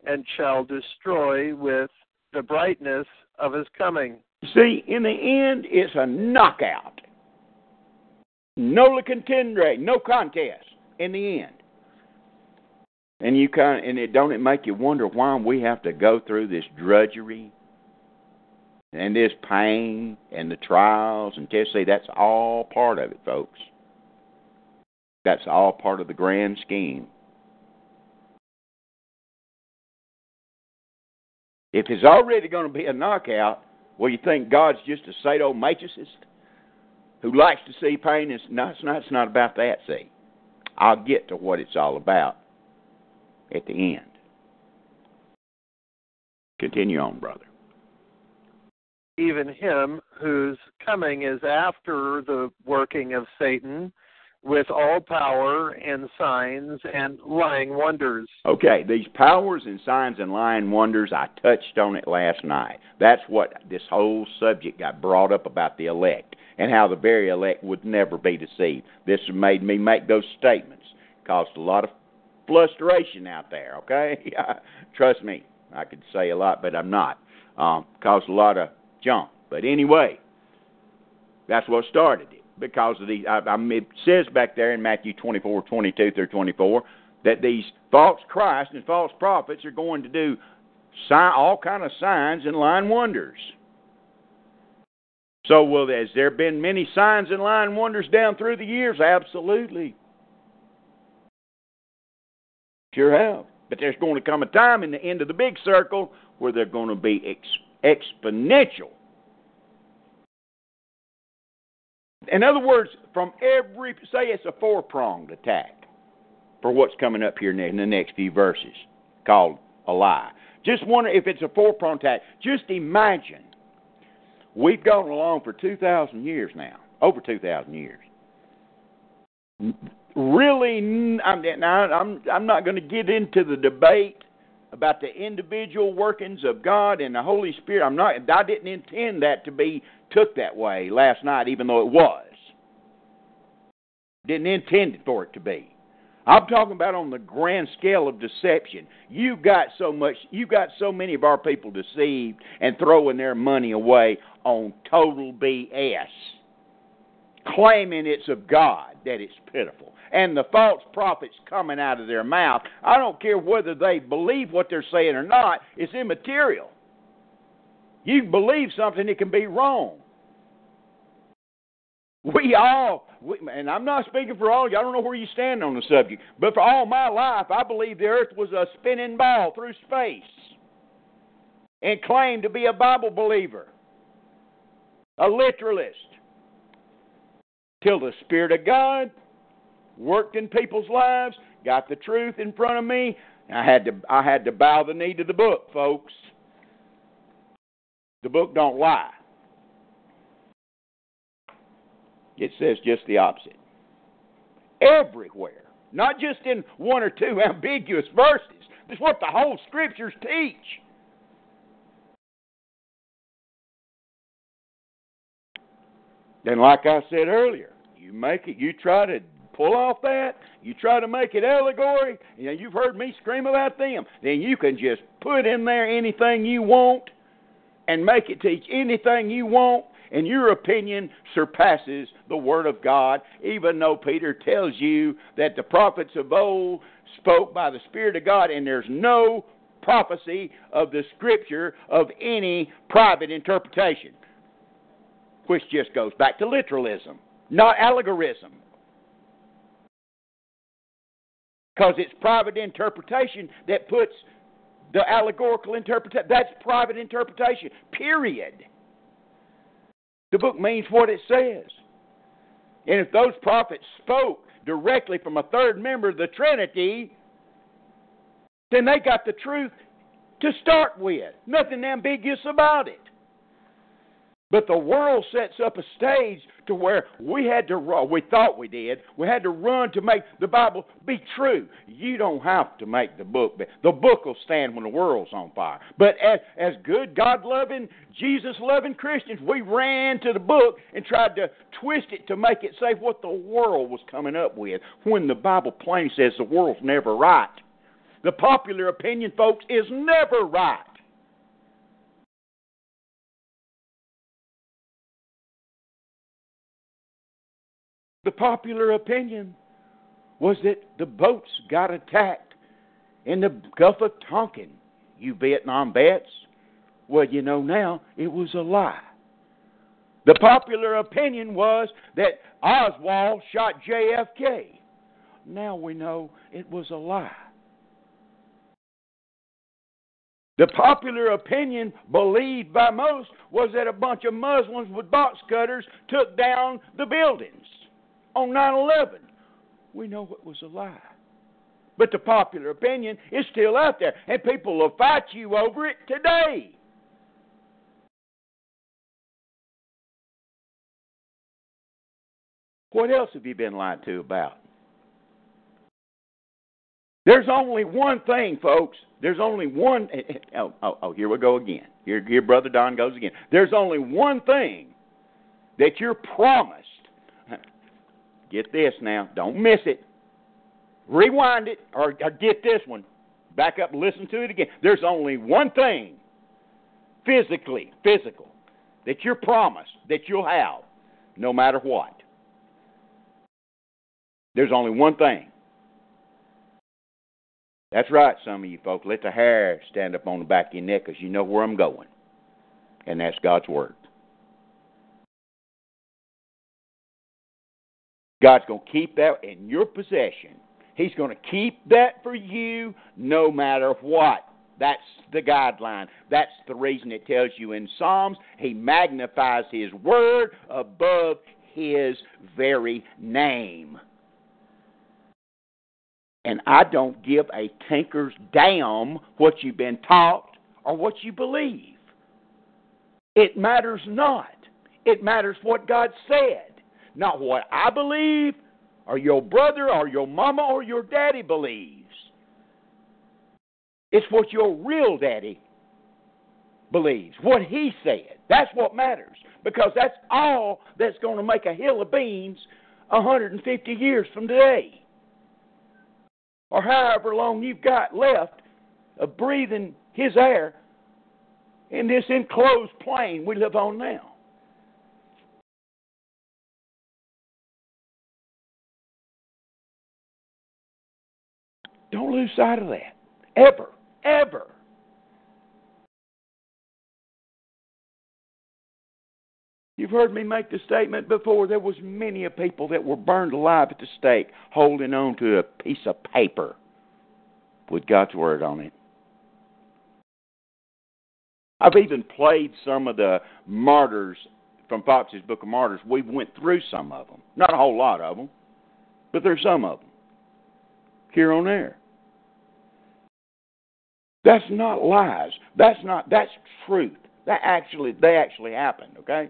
and shall destroy with the brightness of his coming. See, in the end, it's a knockout. No contendere, no contest in the end. And you kind of, and it don't it make you wonder why we have to go through this drudgery and this pain and the trials and tests. See, that's all part of it, folks. That's all part of the grand scheme. If it's already going to be a knockout, well, you think God's just a sadomasochist who likes to see pain? It's not, it's not, it's not about that, see. I'll get to what it's all about at the end. Continue on, brother. Even him whose coming is after the working of Satan with all power and signs and lying wonders. Okay, these powers and signs and lying wonders, I touched on it last night. That's what this whole subject got brought up about the elect and how the very elect would never be deceived. This made me make those statements. Caused a lot of frustration out there, okay? Trust me, I could say a lot, but I'm not. Um, caused a lot of junk. But anyway, that's what started it because of the. I, I, it says back there in Matthew 24, 22 through 24 that these false Christs and false prophets are going to do sign, all kind of signs and lying wonders. So, well, has there been many signs and lying wonders down through the years? Absolutely. Sure have. But there's going to come a time in the end of the big circle where they're going to be ex- exponential In other words, from every, say it's a four pronged attack for what's coming up here in the next few verses called a lie. Just wonder if it's a four pronged attack. Just imagine we've gone along for 2,000 years now, over 2,000 years. Really, I'm, now, I'm, I'm not going to get into the debate about the individual workings of God and the Holy Spirit. I'm not. I didn't intend that to be took that way last night, even though it was. Didn't intend for it to be. I'm talking about on the grand scale of deception. You got so much. You got so many of our people deceived and throwing their money away on total BS, claiming it's of God that it's pitiful and the false prophets coming out of their mouth. I don't care whether they believe what they're saying or not, it's immaterial. You believe something, it can be wrong. We all, we, and I'm not speaking for all you, I don't know where you stand on the subject, but for all my life, I believe the earth was a spinning ball through space and claimed to be a Bible believer, a literalist, till the Spirit of God worked in people's lives, got the truth in front of me. I had to I had to bow the knee to the book, folks. The book don't lie. It says just the opposite. Everywhere. Not just in one or two ambiguous verses. This is what the whole scriptures teach. And like I said earlier, you make it you try to pull off that, you try to make it allegory, you know, you've heard me scream about them, then you can just put in there anything you want and make it teach anything you want, and your opinion surpasses the Word of God, even though Peter tells you that the prophets of old spoke by the Spirit of God, and there's no prophecy of the Scripture of any private interpretation, which just goes back to literalism, not allegorism. because it's private interpretation that puts the allegorical interpretation. That's private interpretation, period. The book means what it says. And if those prophets spoke directly from a third member of the Trinity, then they got the truth to start with. Nothing ambiguous about it. But the world sets up a stage to where we had to run, we thought we did, we had to run to make the Bible be true. You don't have to make the book be. The book will stand when the world's on fire. But as, as good, God loving, Jesus loving Christians, we ran to the book and tried to twist it to make it say what the world was coming up with when the Bible plainly says the world's never right. The popular opinion, folks, is never right. The popular opinion was that the boats got attacked in the Gulf of Tonkin. You Vietnam vets? Well, you know now it was a lie. The popular opinion was that Oswald shot JFK. now we know it was a lie. The popular opinion believed by most was that a bunch of Muslims with box cutters took down the buildings on 9 11. We know it was a lie. But the popular opinion is still out there, and people will fight you over it today. What else have you been lied to about? There's only one thing, folks. There's only one. Oh, oh, oh, here we go again. Here, here, Brother Don goes again. There's only one thing that you're promised. Get this now. Don't miss it. Rewind it or, or get this one. Back up and listen to it again. There's only one thing, physically, physical, that you're promised that you'll have no matter what. There's only one thing. That's right, some of you folks. Let the hair stand up on the back of your neck because you know where I'm going. And that's God's Word. God's going to keep that in your possession. He's going to keep that for you no matter what. That's the guideline. That's the reason it tells you in Psalms he magnifies his word above his very name. And I don't give a tinker's damn what you've been taught or what you believe. It matters not. It matters what God said, not what I believe, or your brother, or your mama, or your daddy believes. It's what your real daddy believes, what he said. That's what matters, because that's all that's going to make a hill of beans 150 years from today or however long you've got left of breathing His air in this enclosed plane we live on now. Don't lose sight of that. Ever. Ever. You've heard me make the statement before. There was many a people that were burned alive at the stake, holding on to a piece of paper with God's word on it. I've even played some of the martyrs from Fox's Book of Martyrs. We went through some of them, not a whole lot of them, but there's some of them here on there. That's not lies. That's not. That's truth. That actually, they actually happened. Okay.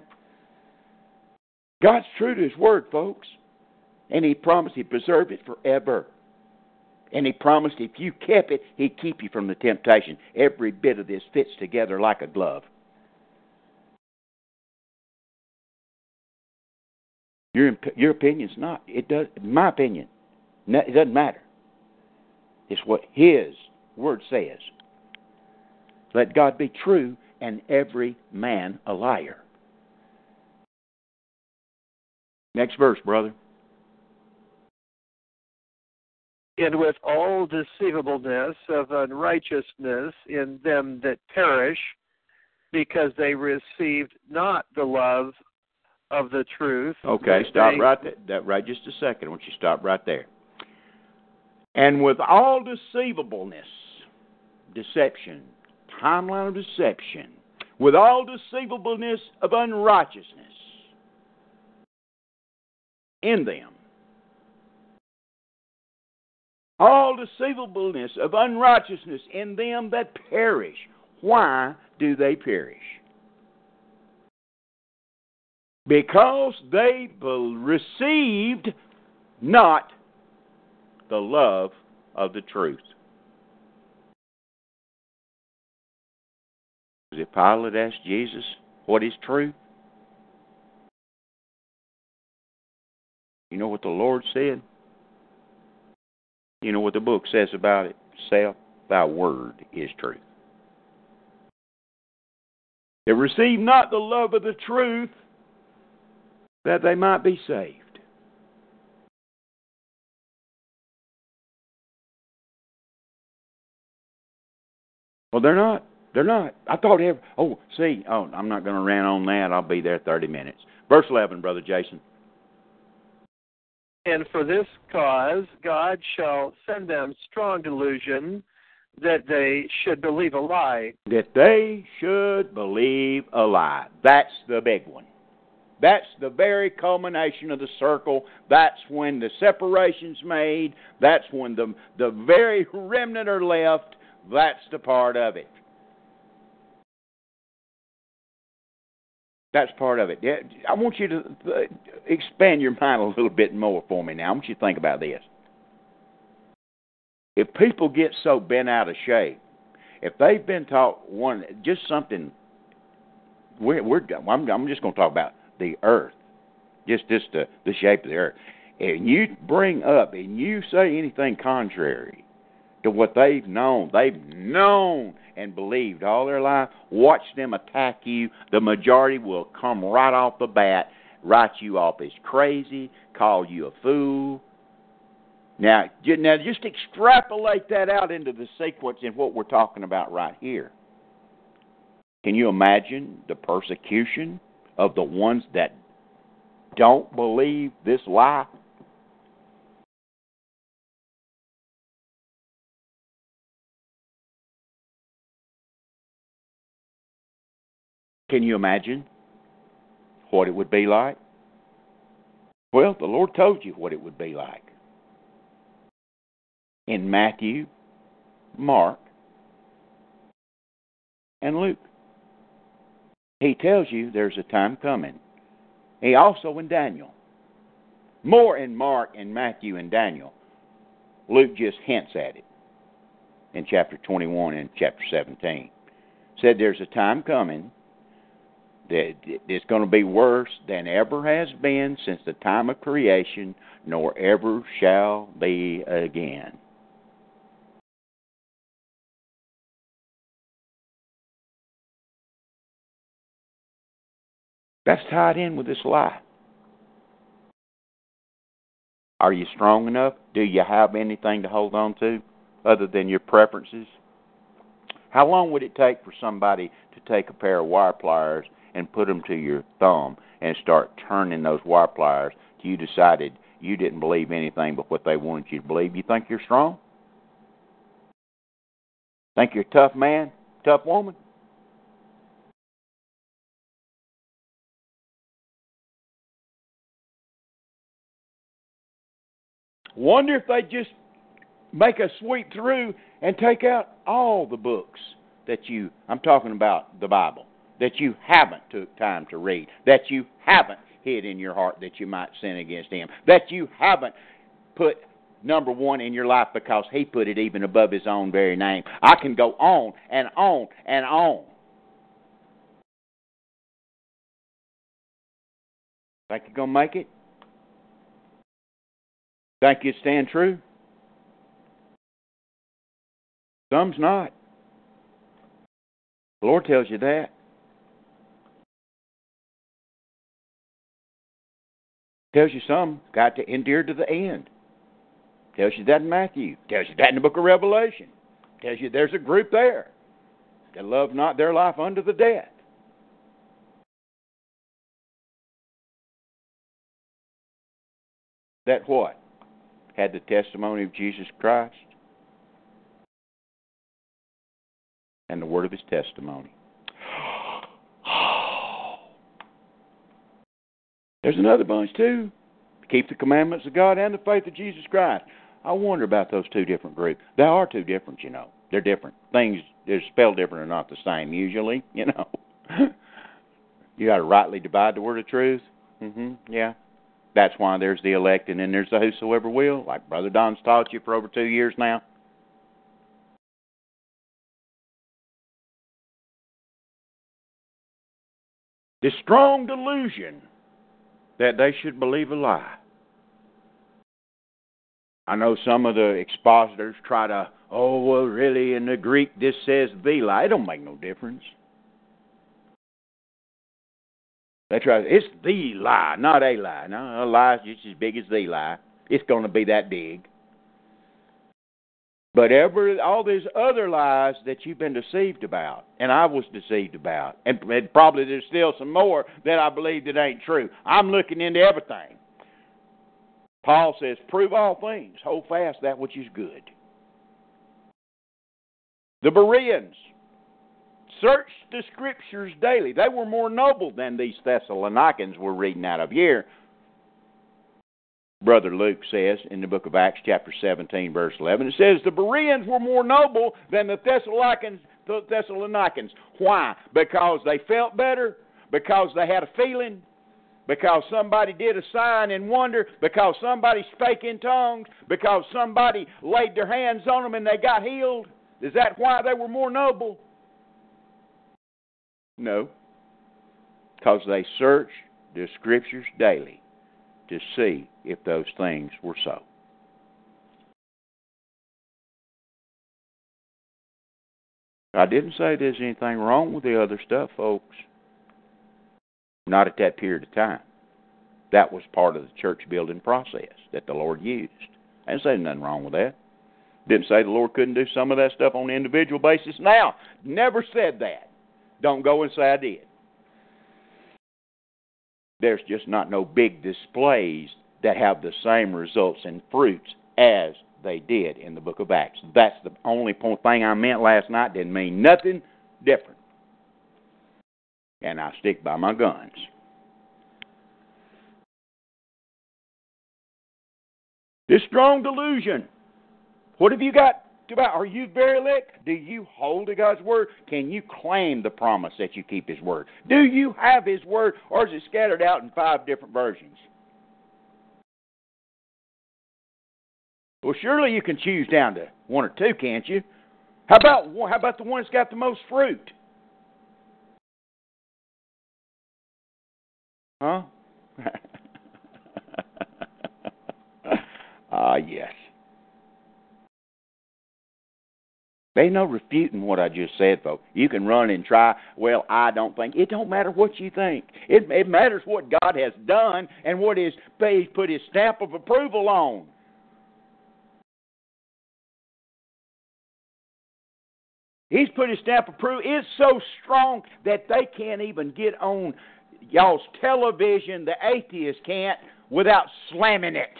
God's true to His Word, folks. And He promised He'd preserve it forever. And He promised if you kept it, He'd keep you from the temptation. Every bit of this fits together like a glove. Your your opinion's not. It does. My opinion, it doesn't matter. It's what His Word says. Let God be true and every man a liar. Next verse, brother. And with all deceivableness of unrighteousness in them that perish, because they received not the love of the truth. Okay, stop they, right there. That right just a second. I want you to stop right there. And with all deceivableness, deception, timeline of deception, with all deceivableness of unrighteousness, in them. All deceivableness of unrighteousness in them that perish. Why do they perish? Because they received not the love of the truth. Did Pilate ask Jesus what is truth? You know what the Lord said? You know what the book says about it? Self, thy word is truth. They receive not the love of the truth that they might be saved. Well, they're not. They're not. I thought every. Oh, see. Oh, I'm not going to rant on that. I'll be there 30 minutes. Verse 11, Brother Jason. And for this cause, God shall send them strong delusion that they should believe a lie. That they should believe a lie. That's the big one. That's the very culmination of the circle. That's when the separation's made. That's when the the very remnant are left. That's the part of it. That's part of it. I want you to uh, expand your mind a little bit more for me now. I want you to think about this. If people get so bent out of shape, if they've been taught one, just something, we're, we're I'm, I'm just going to talk about the earth, just just the, the shape of the earth, and you bring up and you say anything contrary to what they've known, they've known and believed all their life, watch them attack you. The majority will come right off the bat, write you off as crazy, call you a fool. Now, now just extrapolate that out into the sequence in what we're talking about right here. Can you imagine the persecution of the ones that don't believe this lie? Can you imagine what it would be like? Well, the Lord told you what it would be like. In Matthew, Mark, and Luke. He tells you there's a time coming. He also in Daniel. More in Mark and Matthew and Daniel. Luke just hints at it in chapter 21 and chapter 17. Said there's a time coming it's going to be worse than ever has been since the time of creation, nor ever shall be again. That's tied in with this lie. Are you strong enough? Do you have anything to hold on to other than your preferences? How long would it take for somebody to take a pair of wire pliers and put them to your thumb and start turning those wire pliers you decided you didn't believe anything but what they wanted you to believe? You think you're strong? Think you're a tough man, tough woman? Wonder if they just make a sweep through and take out all the books that you I'm talking about the Bible that you haven't took time to read, that you haven't hid in your heart that you might sin against him, that you haven't put number one in your life because he put it even above his own very name. I can go on and on and on. Think you're gonna make it? Think you stand true? Some's not. The Lord tells you that. Tells you some got to endure to the end. Tells you that in Matthew. Tells you that in the book of Revelation. Tells you there's a group there that love not their life unto the death. That what? had the testimony of Jesus Christ and the word of his testimony. There's another bunch too. Keep the commandments of God and the faith of Jesus Christ. I wonder about those two different groups. They are two different, you know. They're different. Things they're spelled different are not the same usually, you know. you got to rightly divide the word of truth. Mhm. Yeah. That's why there's the elect and then there's the whosoever will, like Brother Don's taught you for over two years now. The strong delusion that they should believe a lie. I know some of the expositors try to, oh, well, really, in the Greek, this says the lie. It don't make no difference. That's right. It's the lie, not a lie. No, a lie is just as big as the lie. It's going to be that big. But ever all these other lies that you've been deceived about, and I was deceived about, and, and probably there's still some more that I believe that ain't true. I'm looking into everything. Paul says, Prove all things, hold fast that which is good. The Bereans searched the scriptures daily. They were more noble than these Thessalonians we're reading out of here. Brother Luke says in the book of Acts, chapter 17, verse 11, it says, The Bereans were more noble than the Thessalonians. The Thessalonians. Why? Because they felt better? Because they had a feeling? Because somebody did a sign and wonder? Because somebody spake in tongues? Because somebody laid their hands on them and they got healed? Is that why they were more noble? No. Because they searched the scriptures daily to see if those things were so. I didn't say there's anything wrong with the other stuff, folks. Not at that period of time. That was part of the church building process that the Lord used. I didn't say nothing wrong with that. Didn't say the Lord couldn't do some of that stuff on an individual basis. Now, never said that. Don't go and say I did. There's just not no big displays that have the same results and fruits as they did in the book of Acts. That's the only thing I meant last night. Didn't mean nothing different. And I stick by my guns. This strong delusion. What have you got about? Are you very elect? Do you hold to God's word? Can you claim the promise that you keep His word? Do you have His word, or is it scattered out in five different versions? Well, surely you can choose down to one or two, can't you? How about how about the one that's got the most fruit? Huh? Ah, uh, yes. They no refuting what I just said, folks. You can run and try. Well, I don't think it don't matter what you think. It it matters what God has done and what His He's put His stamp of approval on. He's put his stamp of approval. It's so strong that they can't even get on y'all's television. The atheists can't without slamming it.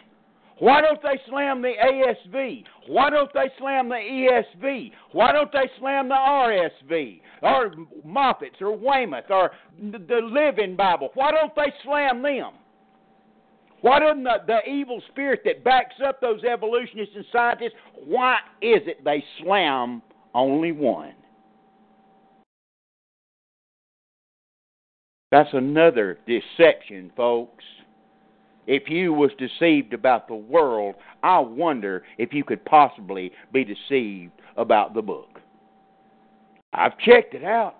Why don't they slam the ASV? Why don't they slam the ESV? Why don't they slam the RSV or Moffat's or Weymouth or the Living Bible? Why don't they slam them? Why doesn't the, the evil spirit that backs up those evolutionists and scientists? Why is it they slam only one. That's another deception, folks. If you was deceived about the world, I wonder if you could possibly be deceived about the book. I've checked it out.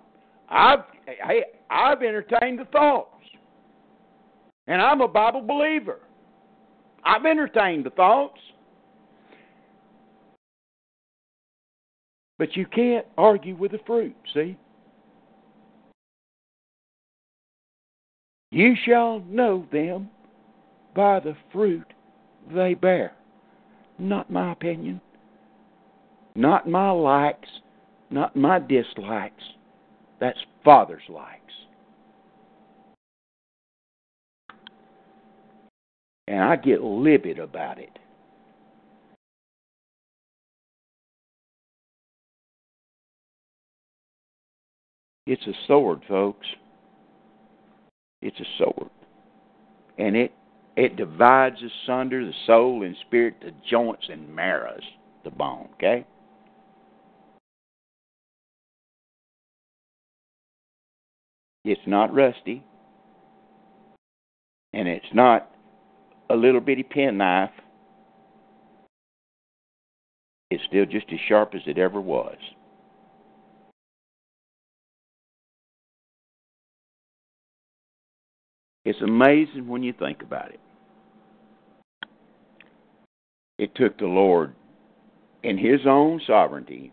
I've hey, I've entertained the thoughts. And I'm a Bible believer. I've entertained the thoughts. But you can't argue with the fruit, see? You shall know them by the fruit they bear. Not my opinion, not my likes, not my dislikes. That's Father's likes. And I get livid about it. It's a sword, folks. It's a sword. And it it divides asunder the soul and spirit, the joints and marrows, the bone, okay? It's not rusty. And it's not a little bitty penknife. It's still just as sharp as it ever was. It's amazing when you think about it. It took the Lord, in His own sovereignty,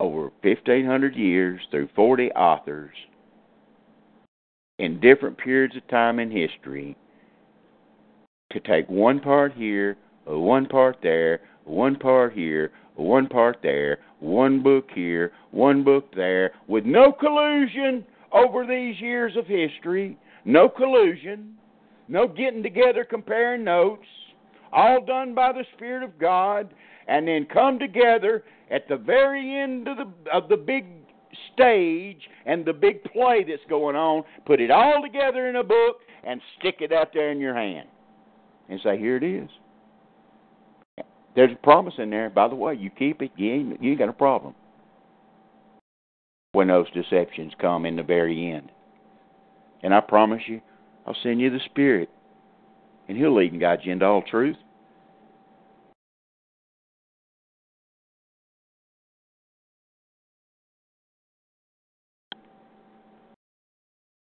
over 1,500 years through 40 authors, in different periods of time in history, to take one part here, one part there, one part here, one part there, one book here, one book there, with no collusion over these years of history no collusion, no getting together comparing notes, all done by the Spirit of God, and then come together at the very end of the of the big stage and the big play that's going on, put it all together in a book and stick it out there in your hand and say, Here it is. There's a promise in there. By the way, you keep it, you ain't, you ain't got a problem. When those deceptions come in the very end. And I promise you, I'll send you the Spirit, and He'll lead and guide you into all truth.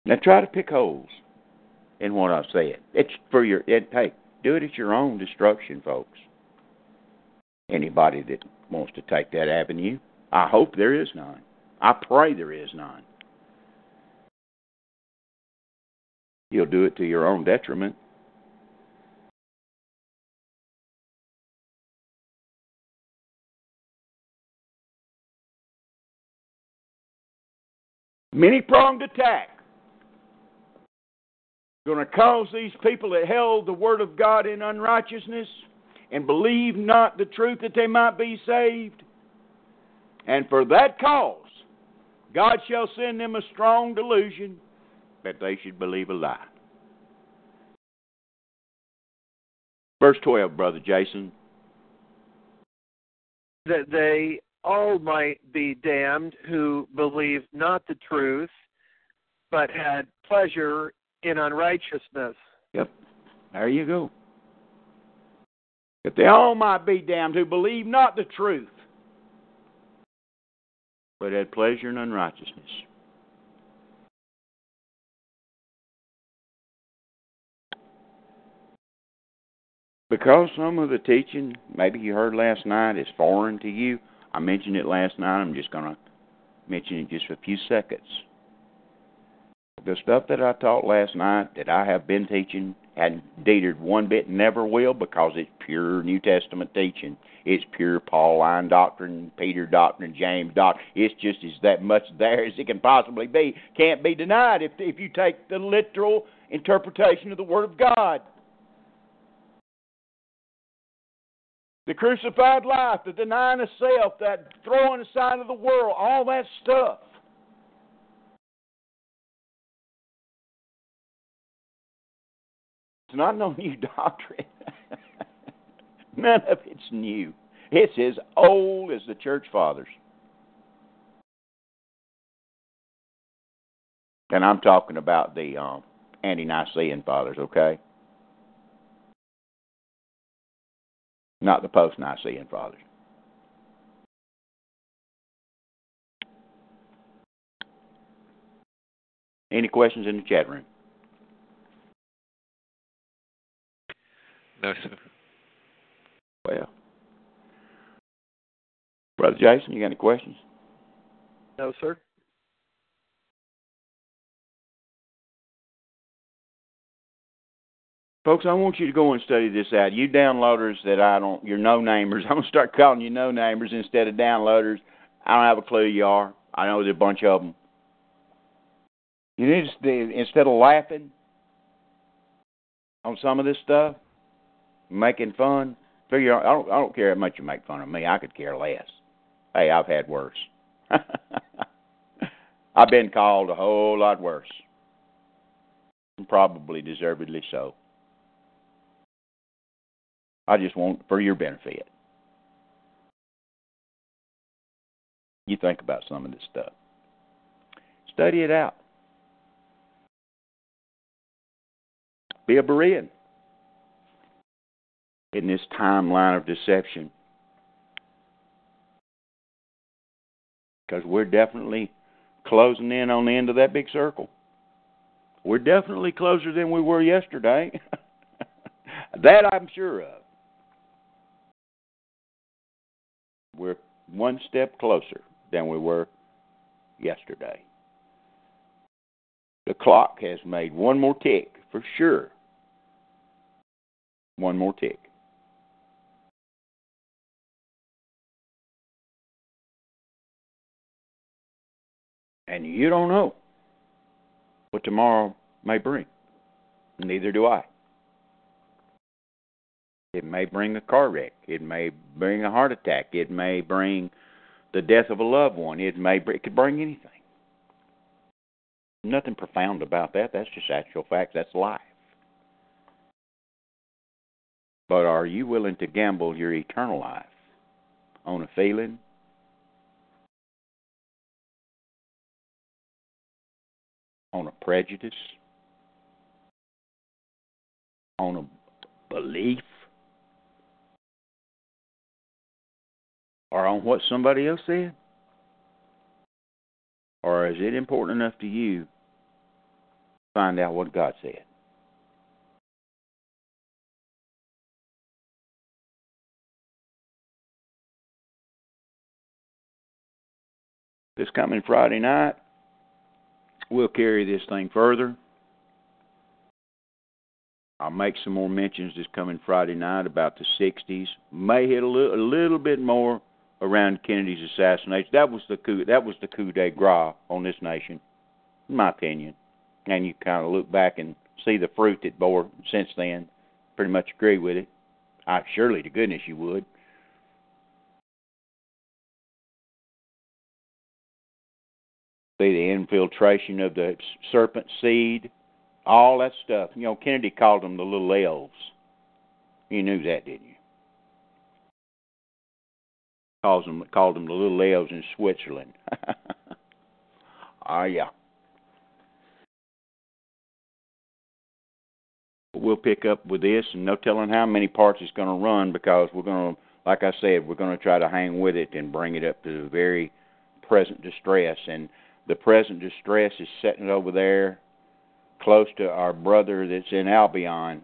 Now try to pick holes in what I said. It's for your it, hey, do it at your own destruction, folks. Anybody that wants to take that avenue, I hope there is none. I pray there is none. You'll do it to your own detriment. Many pronged attack. Going to cause these people that held the word of God in unrighteousness and believe not the truth that they might be saved. And for that cause, God shall send them a strong delusion that they should believe a lie. Verse 12, Brother Jason. That they all might be damned who believed not the truth, but had pleasure in unrighteousness. Yep. There you go. That they all might be damned who believe not the truth, but had pleasure in unrighteousness. Because some of the teaching, maybe you heard last night, is foreign to you. I mentioned it last night. I'm just going to mention it just for a few seconds. The stuff that I taught last night that I have been teaching hadn't detered one bit, never will, because it's pure New Testament teaching. It's pure Pauline doctrine, Peter doctrine, James doctrine. It's just as that much there as it can possibly be. Can't be denied if if you take the literal interpretation of the Word of God. The crucified life, the denying of self, that throwing aside of the world, all that stuff. It's not no new doctrine. None of it's new. It's as old as the church fathers. And I'm talking about the um, ante Nicene fathers, okay? Not the post Nicene fathers. Any questions in the chat room? No, sir. Well, Brother Jason, you got any questions? No, sir. Folks, I want you to go and study this out. You downloaders that I don't, you're no namers. I'm gonna start calling you no namers instead of downloaders. I don't have a clue you are. I know there's a bunch of them. You need to instead of laughing on some of this stuff, making fun. Figure out, I don't I don't care how much you make fun of me. I could care less. Hey, I've had worse. I've been called a whole lot worse. And probably deservedly so. I just want for your benefit. You think about some of this stuff. Study it out. Be a Berean in this timeline of deception. Because we're definitely closing in on the end of that big circle. We're definitely closer than we were yesterday. that I'm sure of. We're one step closer than we were yesterday. The clock has made one more tick for sure. One more tick. And you don't know what tomorrow may bring. Neither do I. It may bring a car wreck. It may bring a heart attack. It may bring the death of a loved one. It may it could bring anything. Nothing profound about that. That's just actual fact. That's life. But are you willing to gamble your eternal life on a feeling? On a prejudice? On a belief? Or on what somebody else said? Or is it important enough to you to find out what God said? This coming Friday night, we'll carry this thing further. I'll make some more mentions this coming Friday night about the 60s. May hit a little, a little bit more around Kennedy's assassination. That was the coup. That was the coup de grace on this nation, in my opinion. And you kind of look back and see the fruit it bore since then. Pretty much agree with it. I surely to goodness you would. See the infiltration of the serpent seed, all that stuff. You know, Kennedy called them the little elves. You knew that, didn't you? Calls them called them the little elves in Switzerland. Ah, yeah. We'll pick up with this, and no telling how many parts it's going to run because we're going to, like I said, we're going to try to hang with it and bring it up to the very present distress. And the present distress is sitting over there close to our brother that's in Albion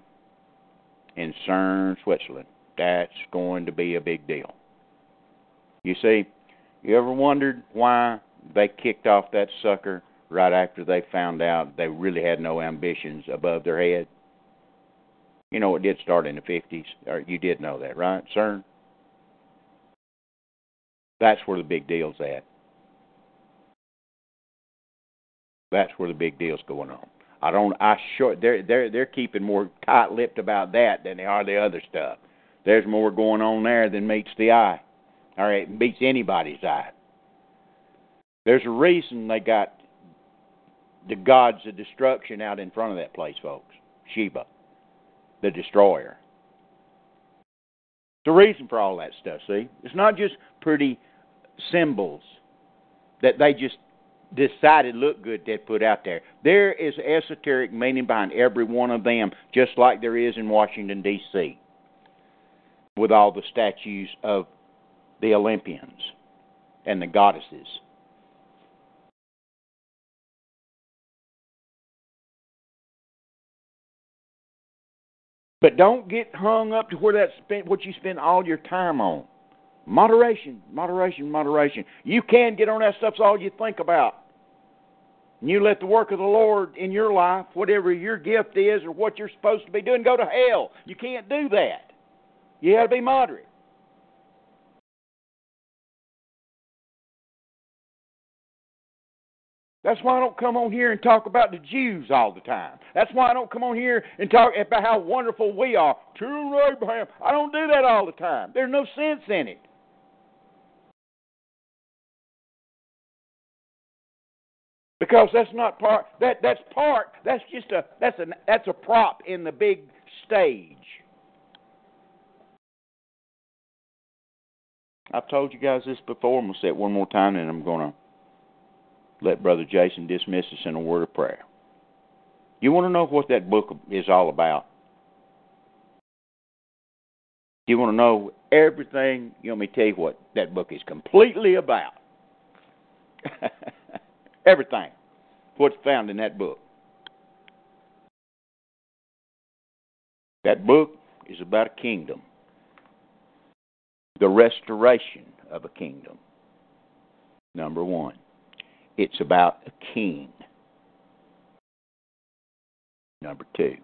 in Cern, Switzerland. That's going to be a big deal. You see, you ever wondered why they kicked off that sucker right after they found out they really had no ambitions above their head? You know, it did start in the 50s. Or you did know that, right, sir? That's where the big deal's at. That's where the big deal's going on. I don't. I sure they're they're they're keeping more tight-lipped about that than they are the other stuff. There's more going on there than meets the eye. All right, it beats anybody's eye. There's a reason they got the gods of destruction out in front of that place, folks. Shiva, the destroyer. The reason for all that stuff, see? It's not just pretty symbols that they just decided look good they put out there. There is esoteric meaning behind every one of them, just like there is in Washington, D.C., with all the statues of the Olympians and the goddesses. But don't get hung up to where that's spent what you spend all your time on. Moderation, moderation, moderation. You can get on that stuff's all you think about. And you let the work of the Lord in your life, whatever your gift is or what you're supposed to be doing, go to hell. You can't do that. You got to be moderate. That's why I don't come on here and talk about the Jews all the time. That's why I don't come on here and talk about how wonderful we are. True Abraham. I don't do that all the time. There's no sense in it. Because that's not part that that's part that's just a that's a that's a prop in the big stage. I've told you guys this before. I'm gonna say it one more time, and I'm gonna let Brother Jason dismiss us in a word of prayer. You want to know what that book is all about? You want to know everything? You want me to tell you what that book is completely about? everything. What's found in that book. That book is about a kingdom, the restoration of a kingdom. Number one. It's about a king. Number two.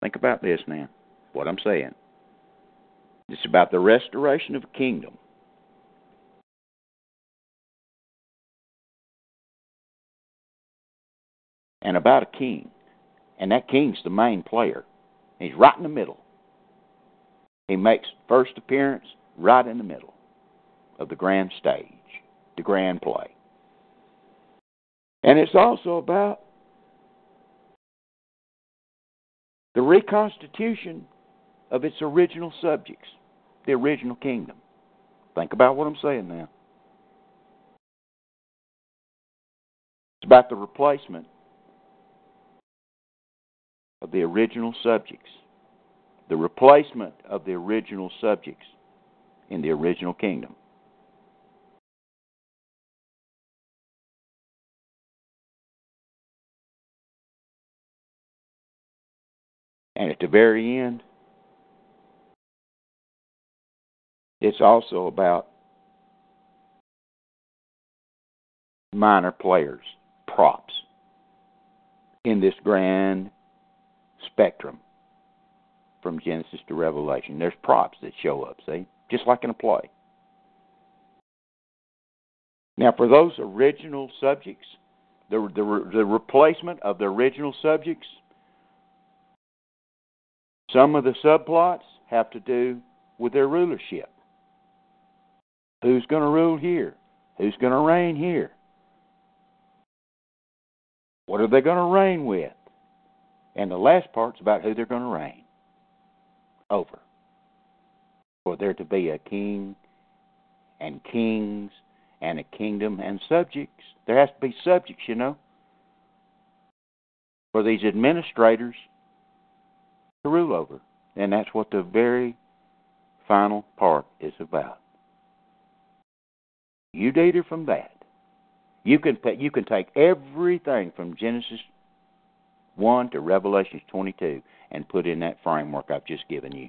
Think about this now, what I'm saying. It's about the restoration of a kingdom. And about a king. And that king's the main player. He's right in the middle. He makes first appearance right in the middle of the grand stage, the grand play. And it's also about the reconstitution of its original subjects, the original kingdom. Think about what I'm saying now. It's about the replacement of the original subjects, the replacement of the original subjects in the original kingdom. And at the very end, it's also about minor players, props in this grand spectrum from Genesis to Revelation. There's props that show up, see? Just like in a play. Now, for those original subjects, the, the, the replacement of the original subjects, some of the subplots have to do with their rulership. Who's going to rule here? Who's going to reign here? What are they going to reign with? And the last part's about who they're going to reign over. For there to be a king and kings and a kingdom and subjects. There has to be subjects, you know, for these administrators to rule over. And that's what the very final part is about. You date data from that. You can you can take everything from Genesis 1 to Revelation 22 and put in that framework I've just given you.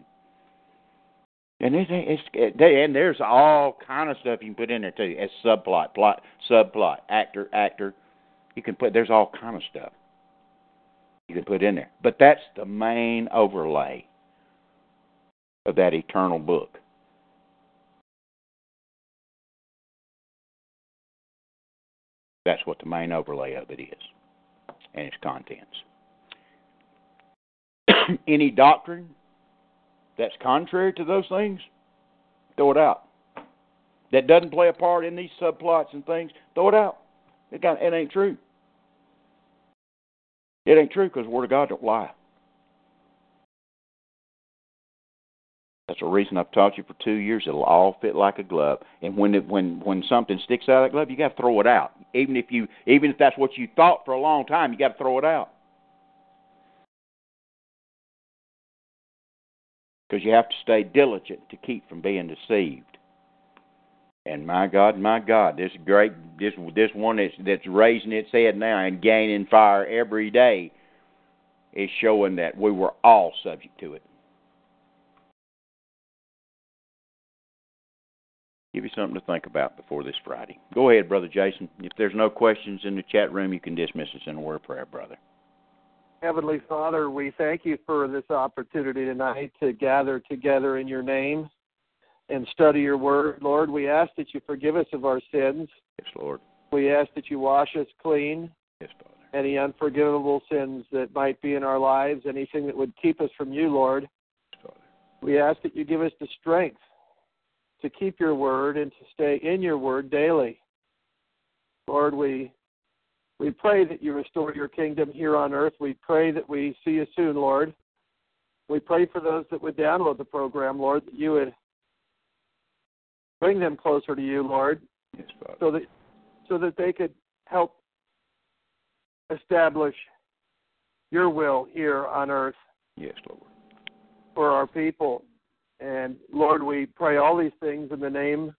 And it's, it's and there's all kind of stuff you can put in there too, as subplot, plot, subplot, actor, actor. You can put there's all kind of stuff put in there, but that's the main overlay of that eternal book. That's what the main overlay of it is, and its contents. Any doctrine that's contrary to those things, throw it out. That doesn't play a part in these subplots and things, throw it out. It, got, it ain't true. It ain't true because the Word of God don't lie. That's the reason I've taught you for two years. It'll all fit like a glove. And when it, when when something sticks out of that glove, you got to throw it out. Even if you even if that's what you thought for a long time, you got to throw it out. Because you have to stay diligent to keep from being deceived. And my God, my God, this great this this one that's that's raising its head now and gaining fire every day is showing that we were all subject to it. give you something to think about before this Friday. Go ahead, Brother Jason. If there's no questions in the chat room, you can dismiss us in a word of prayer, brother. Heavenly Father, we thank you for this opportunity tonight to gather together in your name and study your word. Lord, we ask that you forgive us of our sins. Yes, Lord. We ask that you wash us clean. Yes, Father. Any unforgivable sins that might be in our lives, anything that would keep us from you, Lord. Yes, Father. We ask that you give us the strength to keep your word and to stay in your word daily. Lord, we we pray that you restore your kingdom here on earth. We pray that we see you soon, Lord. We pray for those that would download the program, Lord, that you would bring them closer to you, Lord, yes, Father. so that so that they could help establish your will here on earth. Yes, Lord. For our people. And Lord, we pray all these things in the name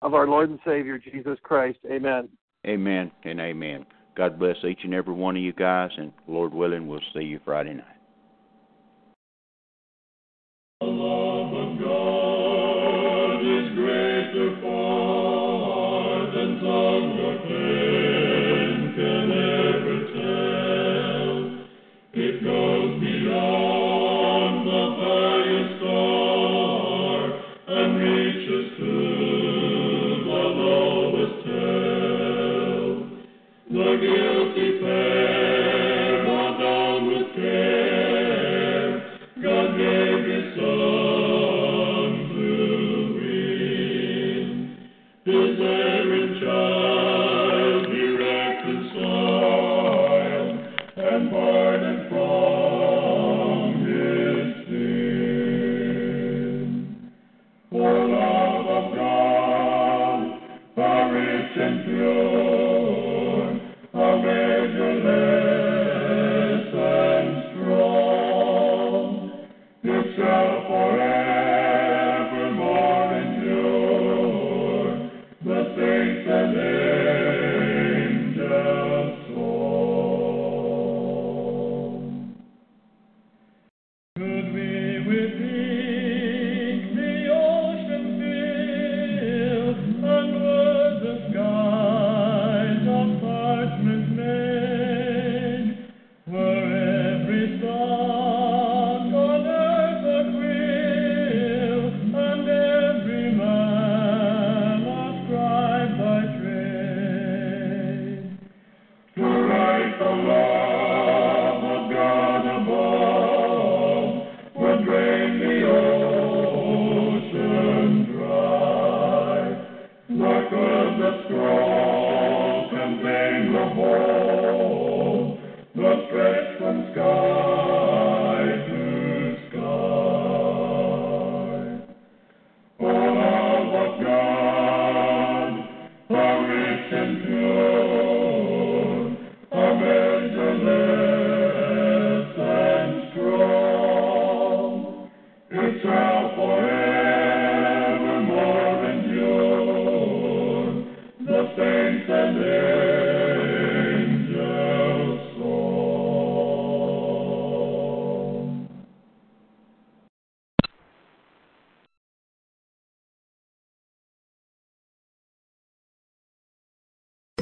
of our Lord and Savior, Jesus Christ. Amen. Amen and amen. God bless each and every one of you guys, and Lord willing, we'll see you Friday night. Lowest